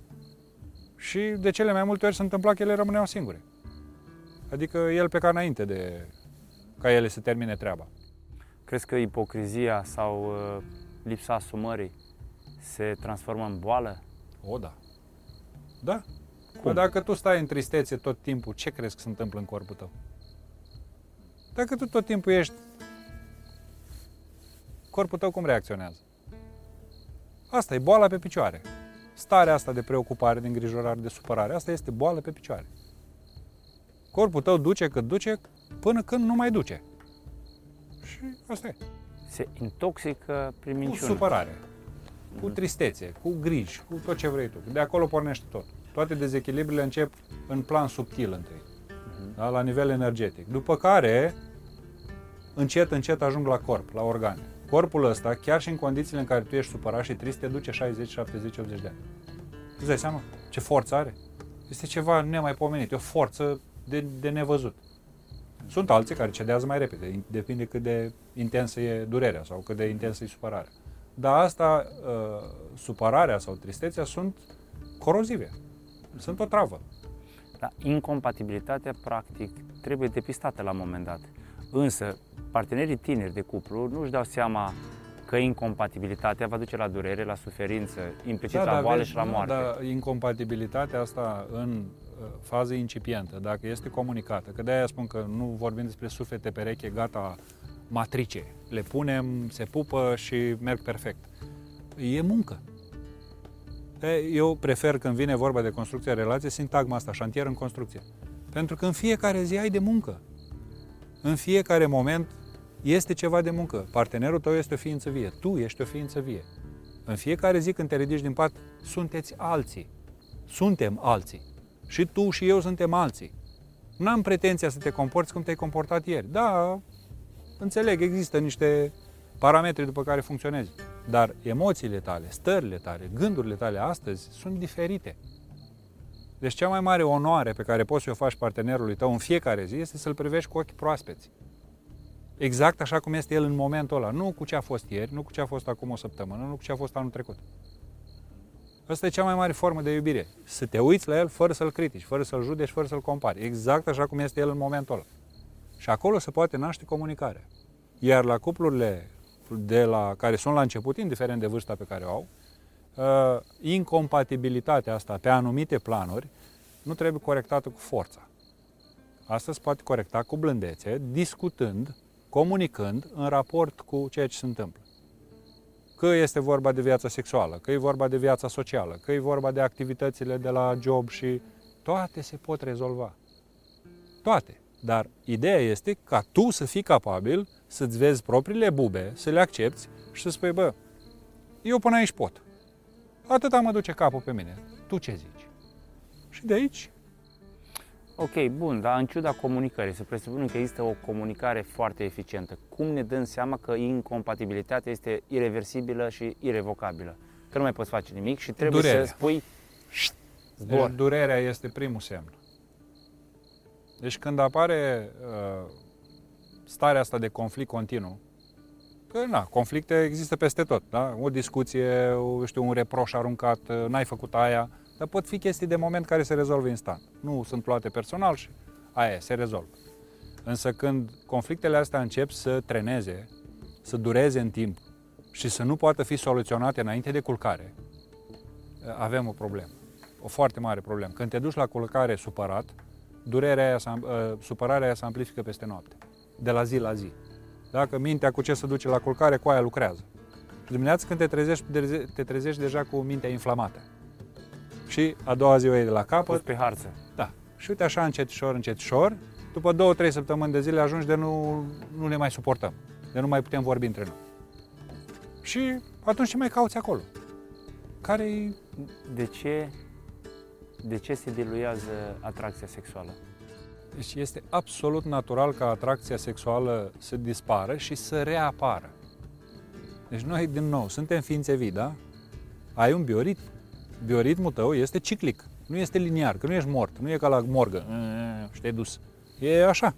Și de cele mai multe ori se întâmpla că ele rămâneau singure. Adică el pleca înainte de ca ele să termine treaba. Crezi că ipocrizia sau uh, lipsa asumării se transformă în boală? O, da. Da. Cum? dacă tu stai în tristețe tot timpul, ce crezi că se întâmplă în corpul tău? Dacă tu tot timpul ești... Corpul tău cum reacționează? Asta e boala pe picioare. Starea asta de preocupare, de îngrijorare, de supărare, asta este boală pe picioare. Corpul tău duce cât duce până când nu mai duce. Și asta e. Se intoxică prin Cu minciună. supărare, cu tristețe, cu griji, cu tot ce vrei tu. De acolo pornește tot. Toate dezechilibrele încep în plan subtil întâi, da? la nivel energetic. După care, încet, încet ajung la corp, la organe. Corpul ăsta, chiar și în condițiile în care tu ești supărat și trist, te duce 60, 70, 80 de ani. Îți dai seama ce forță are? Este ceva nemaipomenit, e o forță de, de nevăzut. Sunt alții care cedează mai repede, depinde cât de intensă e durerea sau cât de intensă e supărarea. Dar asta, uh, supărarea sau tristețea sunt corozive. Sunt o travă. Da, incompatibilitatea, practic, trebuie depistată la un moment dat. Însă, partenerii tineri de cuplu nu își dau seama că incompatibilitatea va duce la durere, la suferință, implicit la dar boală vezi, și la nu, moarte. Dar incompatibilitatea asta în uh, fază incipientă, dacă este comunicată, că de-aia spun că nu vorbim despre suflete pereche, gata, matrice. Le punem, se pupă și merg perfect. E muncă. Eu prefer când vine vorba de construcția relației sintagma asta, șantier în construcție. Pentru că în fiecare zi ai de muncă. În fiecare moment este ceva de muncă. Partenerul tău este o ființă vie. Tu ești o ființă vie. În fiecare zi când te ridici din pat, sunteți alții. Suntem alții. Și tu și eu suntem alții. Nu am pretenția să te comporți cum te-ai comportat ieri. Da, înțeleg, există niște parametri după care funcționezi. Dar emoțiile tale, stările tale, gândurile tale astăzi sunt diferite. Deci cea mai mare onoare pe care poți să o faci partenerului tău în fiecare zi este să-l privești cu ochi proaspeți. Exact așa cum este el în momentul ăla. Nu cu ce a fost ieri, nu cu ce a fost acum o săptămână, nu cu ce a fost anul trecut. Asta e cea mai mare formă de iubire. Să te uiți la el fără să-l critici, fără să-l judeci, fără să-l compari. Exact așa cum este el în momentul ăla. Și acolo se poate naște comunicarea. Iar la cuplurile de la, care sunt la început, indiferent de vârsta pe care o au, uh, incompatibilitatea asta pe anumite planuri nu trebuie corectată cu forța. Asta se poate corecta cu blândețe, discutând, comunicând în raport cu ceea ce se întâmplă. Că este vorba de viața sexuală, că e vorba de viața socială, că e vorba de activitățile de la job și toate se pot rezolva. Toate. Dar ideea este ca tu să fii capabil să-ți vezi propriile bube, să le accepti și să spui, bă, eu până aici pot. Atâta mă duce capul pe mine. Tu ce zici? Și de aici Ok, bun, dar în ciuda comunicării, să presupunem că există o comunicare foarte eficientă. Cum ne dăm seama că incompatibilitatea este irreversibilă și irrevocabilă? Că nu mai poți face nimic și trebuie Durerea. să spui zbor. Deci, durerea este primul semn. Deci când apare uh, starea asta de conflict continuu, că na, conflicte există peste tot, da? O discuție, o, știu, un reproș aruncat, uh, n-ai făcut aia, dar pot fi chestii de moment care se rezolvă instant. Nu sunt luate personal și aia se rezolvă. Însă când conflictele astea încep să treneze, să dureze în timp și să nu poată fi soluționate înainte de culcare, avem o problemă. O foarte mare problemă. Când te duci la culcare supărat, durerea aia, ă, supărarea aia se amplifică peste noapte, de la zi la zi. Dacă mintea cu ce se duce la culcare, cu aia lucrează. Și dimineața când te trezești, te trezești deja cu mintea inflamată și a doua zi o iei de la capăt. pe harță. Da. Și uite așa încetișor, încetișor, după două, trei săptămâni de zile ajungi de nu, nu ne mai suportăm, de nu mai putem vorbi între noi. Și atunci ce mai cauți acolo? care De ce, de ce se diluează atracția sexuală? Deci este absolut natural ca atracția sexuală să dispară și să reapară. Deci noi, din nou, suntem ființe vii, da? Ai un bioritm bioritmul tău este ciclic, nu este liniar, că nu ești mort, nu e ca la morgă și te-ai dus. E așa,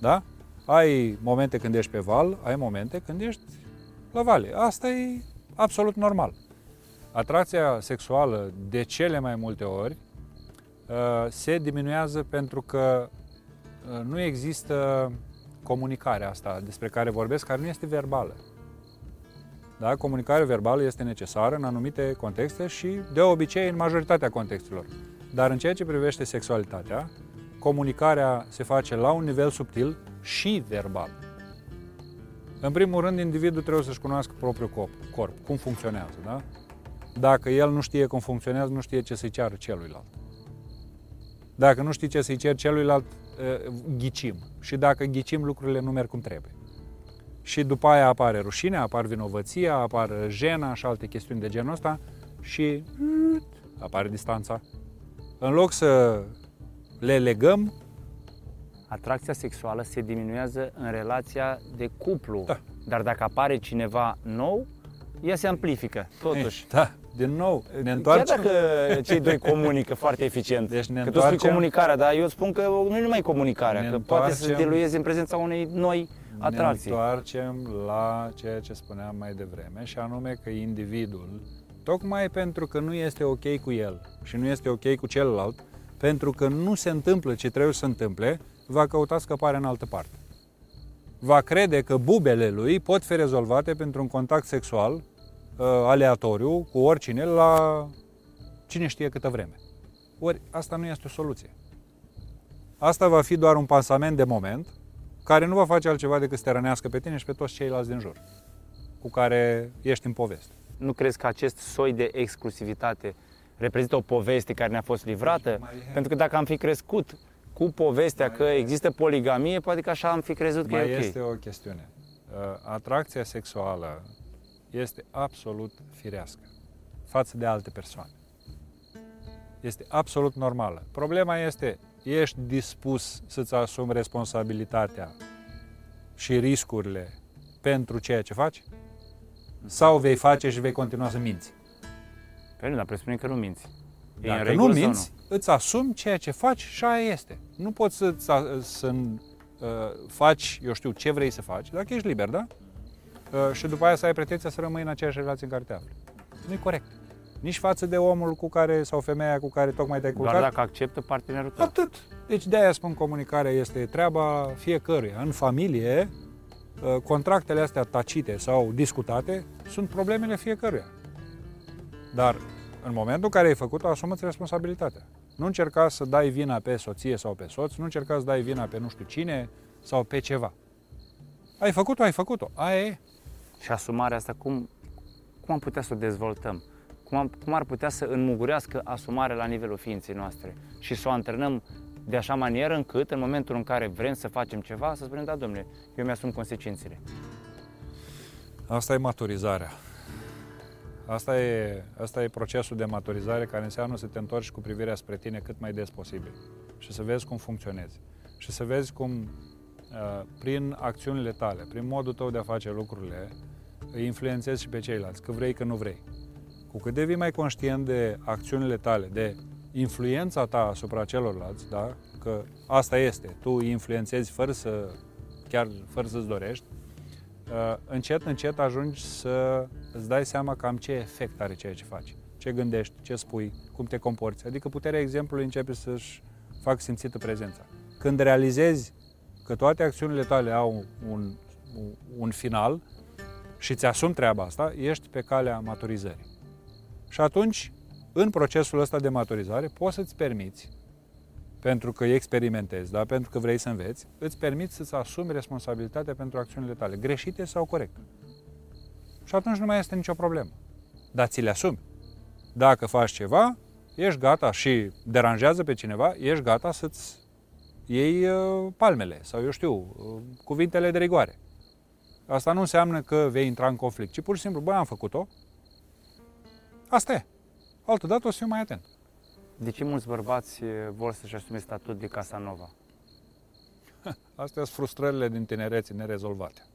da? Ai momente când ești pe val, ai momente când ești la vale. Asta e absolut normal. Atracția sexuală, de cele mai multe ori, uh, se diminuează pentru că uh, nu există comunicarea asta despre care vorbesc, care nu este verbală. Da? Comunicarea verbală este necesară în anumite contexte și de obicei în majoritatea contextelor. Dar în ceea ce privește sexualitatea, comunicarea se face la un nivel subtil și verbal. În primul rând, individul trebuie să-și cunoască propriul corp, corp, cum funcționează. Da? Dacă el nu știe cum funcționează, nu știe ce să-i ceară celuilalt. Dacă nu știi ce să-i cer celuilalt, ă, ghicim. Și dacă ghicim, lucrurile nu merg cum trebuie și după aia apare rușinea, apar vinovăția, apar jena și alte chestiuni de genul ăsta și apare distanța. În loc să le legăm, atracția sexuală se diminuează în relația de cuplu. Da. Dar dacă apare cineva nou, ea se amplifică, totuși. Da, din nou, ne întoarcem. Chiar dacă cei doi comunică foarte eficient. Deci ne că întoarcem... tu spui comunicarea, dar eu spun că nu e numai comunicarea, ne că întoarcem... poate să se dilueze în prezența unei noi atracții. Ne întoarcem la ceea ce spuneam mai devreme și anume că individul, tocmai pentru că nu este ok cu el și nu este ok cu celălalt, pentru că nu se întâmplă ce trebuie să se întâmple, va căuta scăpare în altă parte. Va crede că bubele lui pot fi rezolvate pentru un contact sexual uh, aleatoriu cu oricine la cine știe câtă vreme. Ori asta nu este o soluție. Asta va fi doar un pansament de moment care nu va face altceva decât să te rănească pe tine și pe toți ceilalți din jur, cu care ești în poveste. Nu crezi că acest soi de exclusivitate reprezintă o poveste care ne-a fost livrată? Mai e- Pentru că dacă am fi crescut cu povestea că există poligamie, poate că așa am fi crezut că Mai e ok. este o chestiune. Uh, Atracția sexuală este absolut firească față de alte persoane. Este absolut normală. Problema este, ești dispus să-ți asumi responsabilitatea și riscurile pentru ceea ce faci? Sau vei face și vei continua să minți? Păi nu, dar presupune că nu minți. E în Dacă regulă nu sau minți, îți asumi ceea ce faci și aia este. Nu poți să, să, să uh, faci, eu știu, ce vrei să faci, dacă ești liber, da? Uh, și după aia să ai pretenția să rămâi în aceeași relație în care te afli. Nu e corect. Nici față de omul cu care, sau femeia cu care tocmai te-ai culcat. Doar dacă acceptă partenerul tău. Atât. Deci de-aia spun comunicarea este treaba fiecăruia. În familie, uh, contractele astea tacite sau discutate sunt problemele fiecăruia. Dar în momentul în care ai făcut-o, asumă-ți responsabilitatea. Nu încerca să dai vina pe soție sau pe soț, nu încerca să dai vina pe nu știu cine sau pe ceva. Ai făcut-o, ai făcut-o. Aia e. Și asumarea asta, cum, cum am putea să o dezvoltăm? Cum, am, cum ar putea să înmugurească asumarea la nivelul ființei noastre și să o antrenăm de așa manieră încât în momentul în care vrem să facem ceva, să spunem, da, domnule, eu mi-asum consecințele. Asta e maturizarea. Asta e, asta e procesul de maturizare care înseamnă să te întorci cu privirea spre tine cât mai des posibil și să vezi cum funcționezi și să vezi cum uh, prin acțiunile tale, prin modul tău de a face lucrurile, îi influențezi și pe ceilalți, că vrei, că nu vrei. Cu cât devii mai conștient de acțiunile tale, de influența ta asupra celorlalți, da? că asta este, tu îi influențezi fără să, chiar fără să-ți dorești, uh, încet, încet ajungi să îți dai seama cam ce efect are ceea ce faci. Ce gândești, ce spui, cum te comporți. Adică puterea exemplului începe să-și fac simțită prezența. Când realizezi că toate acțiunile tale au un, un final și ți asumi treaba asta, ești pe calea maturizării. Și atunci, în procesul ăsta de maturizare, poți să-ți permiți pentru că experimentezi, da? pentru că vrei să înveți, îți permiți să-ți asumi responsabilitatea pentru acțiunile tale, greșite sau corecte. Și atunci nu mai este nicio problemă. Dar ți le asumi. Dacă faci ceva, ești gata și deranjează pe cineva, ești gata să-ți iei uh, palmele sau, eu știu, uh, cuvintele de rigoare. Asta nu înseamnă că vei intra în conflict, ci pur și simplu, băi, am făcut-o, asta e. Altădată o să fiu mai atent. De ce mulți bărbați eh, vor să-și asume statut de Casanova? Astea sunt frustrările din tinerețe nerezolvate.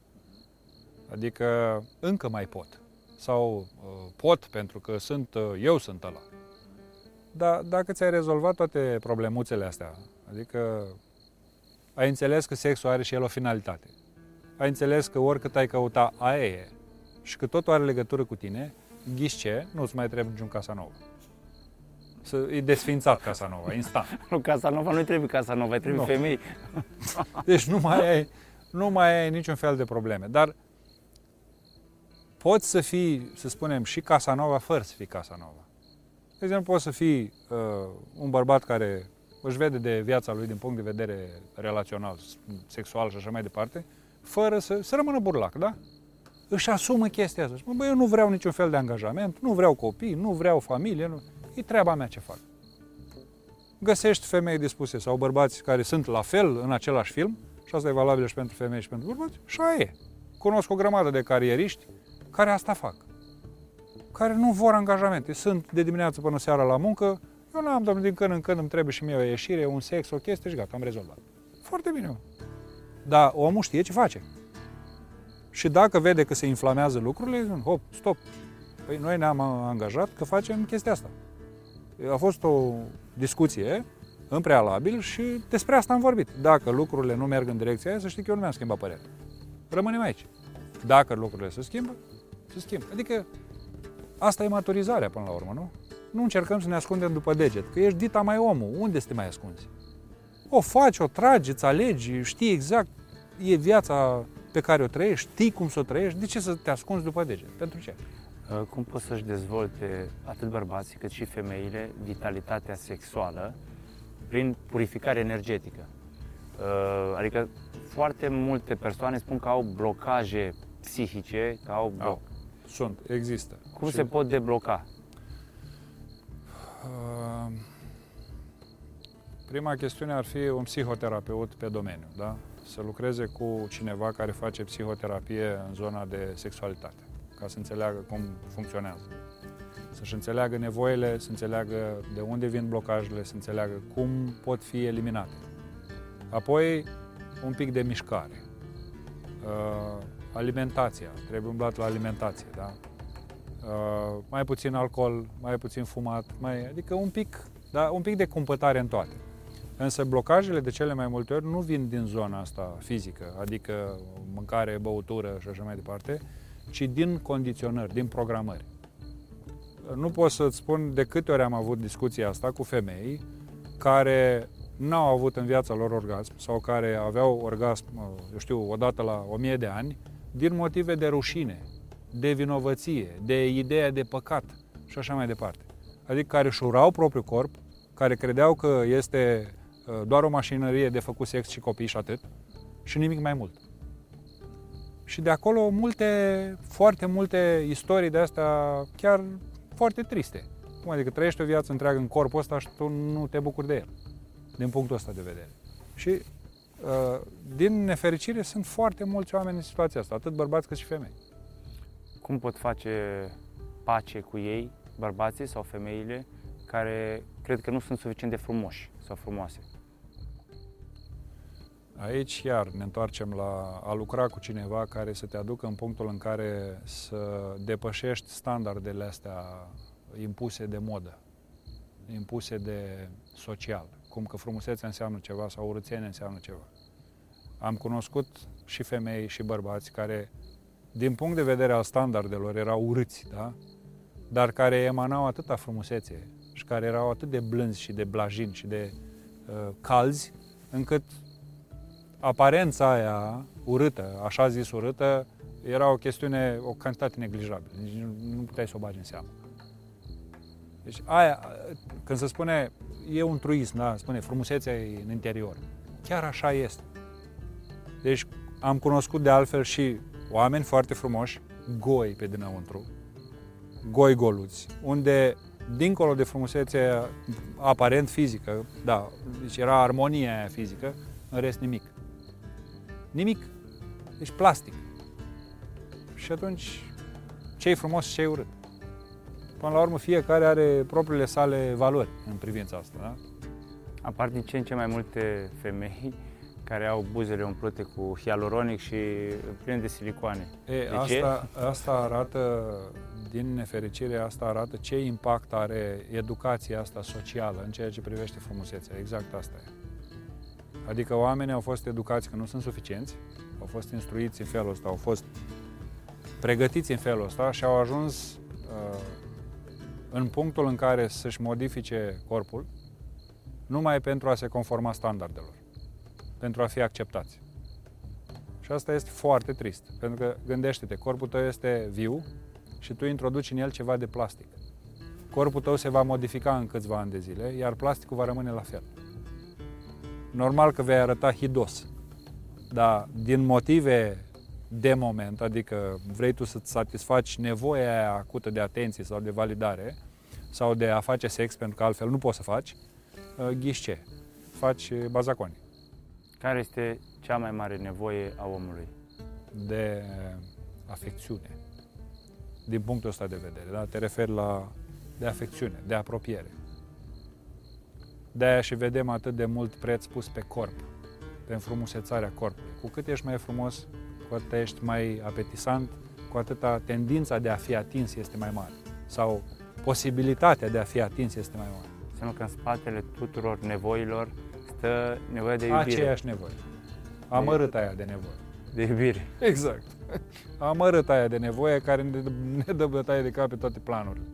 Adică încă mai pot. Sau uh, pot pentru că sunt, uh, eu sunt ăla. Dar dacă ți-ai rezolvat toate problemuțele astea, adică ai înțeles că sexul are și el o finalitate, ai înțeles că oricât ai căuta, aia e, și că totul are legătură cu tine, ghiși ce, nu-ți mai trebuie niciun Casanova. Să, e desfințat Casanova, instant. Nu, Casanova nu trebuie Casanova, îi trebuie Nu. femei. Deci nu mai ai, nu mai ai niciun fel de probleme. Dar poți să fii, să spunem, și Casanova fără să fii Casanova. De exemplu, poți să fii uh, un bărbat care își vede de viața lui din punct de vedere relațional, sexual și așa mai departe, fără să, să rămână burlac, da? Își asumă chestia asta. Spune, Bă, eu nu vreau niciun fel de angajament, nu vreau copii, nu vreau familie, nu... e treaba mea ce fac. Găsești femei dispuse sau bărbați care sunt la fel în același film, și asta e valabil și pentru femei și pentru bărbați, și aia e. Cunosc o grămadă de carieriști care asta fac. Care nu vor angajamente. Sunt de dimineață până seara la muncă, eu n-am, domnule, din când în când îmi trebuie și mie o ieșire, un sex, o chestie și gata, am rezolvat. Foarte bine. Mă. Dar omul știe ce face. Și dacă vede că se inflamează lucrurile, zic, hop, stop. Păi noi ne-am angajat că facem chestia asta. A fost o discuție în prealabil și despre asta am vorbit. Dacă lucrurile nu merg în direcția aia, să știi că eu nu mi-am schimbat părerea. Rămânem aici. Dacă lucrurile se schimbă, se schimbă. Adică asta e maturizarea până la urmă, nu? Nu încercăm să ne ascundem după deget, că ești dita mai omul, unde să te mai ascunzi? O faci, o tragi, îți alegi, știi exact, e viața pe care o trăiești, știi cum să o trăiești, de ce să te ascunzi după deget? Pentru ce? Uh, Cum pot să-și dezvolte atât bărbații cât și femeile vitalitatea sexuală prin purificare energetică? Uh, Adică foarte multe persoane spun că au blocaje psihice, că au bloc. Au. Sunt, există. Cum Și, se pot debloca? Prima chestiune ar fi un psihoterapeut pe domeniu, da? Să lucreze cu cineva care face psihoterapie în zona de sexualitate, ca să înțeleagă cum funcționează. Să-și înțeleagă nevoile, să înțeleagă de unde vin blocajele, să înțeleagă cum pot fi eliminate. Apoi, un pic de mișcare. Uh, alimentația, trebuie umblat la alimentație, da? Uh, mai puțin alcool, mai puțin fumat, mai, adică un pic, da, un pic de cumpătare în toate. Însă blocajele de cele mai multe ori nu vin din zona asta fizică, adică mâncare, băutură și așa mai departe, ci din condiționări, din programări. Nu pot să-ți spun de câte ori am avut discuția asta cu femei care n-au avut în viața lor orgasm sau care aveau orgasm, eu știu, odată la o mie de ani, din motive de rușine, de vinovăție, de ideea de păcat și așa mai departe. Adică care își urau propriul corp, care credeau că este uh, doar o mașinărie de făcut sex și copii și atât, și nimic mai mult. Și de acolo multe, foarte multe istorii de astea chiar foarte triste. Cum adică trăiești o viață întreagă în corpul ăsta și tu nu te bucuri de el, din punctul ăsta de vedere. Și uh, din nefericire sunt foarte mulți oameni în situația asta, atât bărbați cât și femei. Cum pot face pace cu ei, bărbații sau femeile, care cred că nu sunt suficient de frumoși sau frumoase? Aici iar ne întoarcem la a lucra cu cineva care să te aducă în punctul în care să depășești standardele astea impuse de modă, impuse de social, cum că frumusețea înseamnă ceva sau urățenie înseamnă ceva. Am cunoscut și femei și bărbați care, din punct de vedere al standardelor, erau urâți, da? dar care emanau atâta frumusețe și care erau atât de blânzi și de blajini și de uh, calzi, încât aparența aia urâtă, așa zis urâtă, era o chestiune, o cantitate neglijabilă. Nici nu, nu puteai să o bagi în seamă. Deci aia, când se spune, e un truism, da, spune frumusețea e în interior. Chiar așa este. Deci am cunoscut de altfel și oameni foarte frumoși, goi pe dinăuntru, goi goluți, unde dincolo de frumusețea aparent fizică, da, deci era armonia aia fizică, în rest nimic. Nimic. Deci plastic. Și atunci, ce e frumos și ce e urât? Până la urmă, fiecare are propriile sale valori în privința asta, da? Apar din ce în ce mai multe femei care au buzele umplute cu hialuronic și pline de silicoane. E, de asta, ce? asta arată, din nefericire, asta arată ce impact are educația asta socială în ceea ce privește frumusețea. Exact asta e. Adică oamenii au fost educați că nu sunt suficienți, au fost instruiți în felul ăsta, au fost pregătiți în felul ăsta și au ajuns uh, în punctul în care să-și modifice corpul numai pentru a se conforma standardelor, pentru a fi acceptați. Și asta este foarte trist, pentru că gândește-te, corpul tău este viu și tu introduci în el ceva de plastic. Corpul tău se va modifica în câțiva ani de zile, iar plasticul va rămâne la fel normal că vei arăta hidos. Dar din motive de moment, adică vrei tu să-ți satisfaci nevoia aia acută de atenție sau de validare sau de a face sex, pentru că altfel nu poți să faci, uh, ghiși ce? Faci bazaconi. Care este cea mai mare nevoie a omului? De afecțiune. Din punctul ăsta de vedere, da? te referi la de afecțiune, de apropiere. De-aia și vedem atât de mult preț pus pe corp, pe înfrumusețarea corpului. Cu cât ești mai frumos, cu atât ești mai apetisant, cu atâta tendința de a fi atins este mai mare. Sau posibilitatea de a fi atins este mai mare. Înseamnă că în spatele tuturor nevoilor stă nevoia de iubire. Aceeași nevoie. Amărât aia de nevoie. De iubire. Exact. Amărât aia de nevoie care ne dă bătaie de cap pe toate planurile.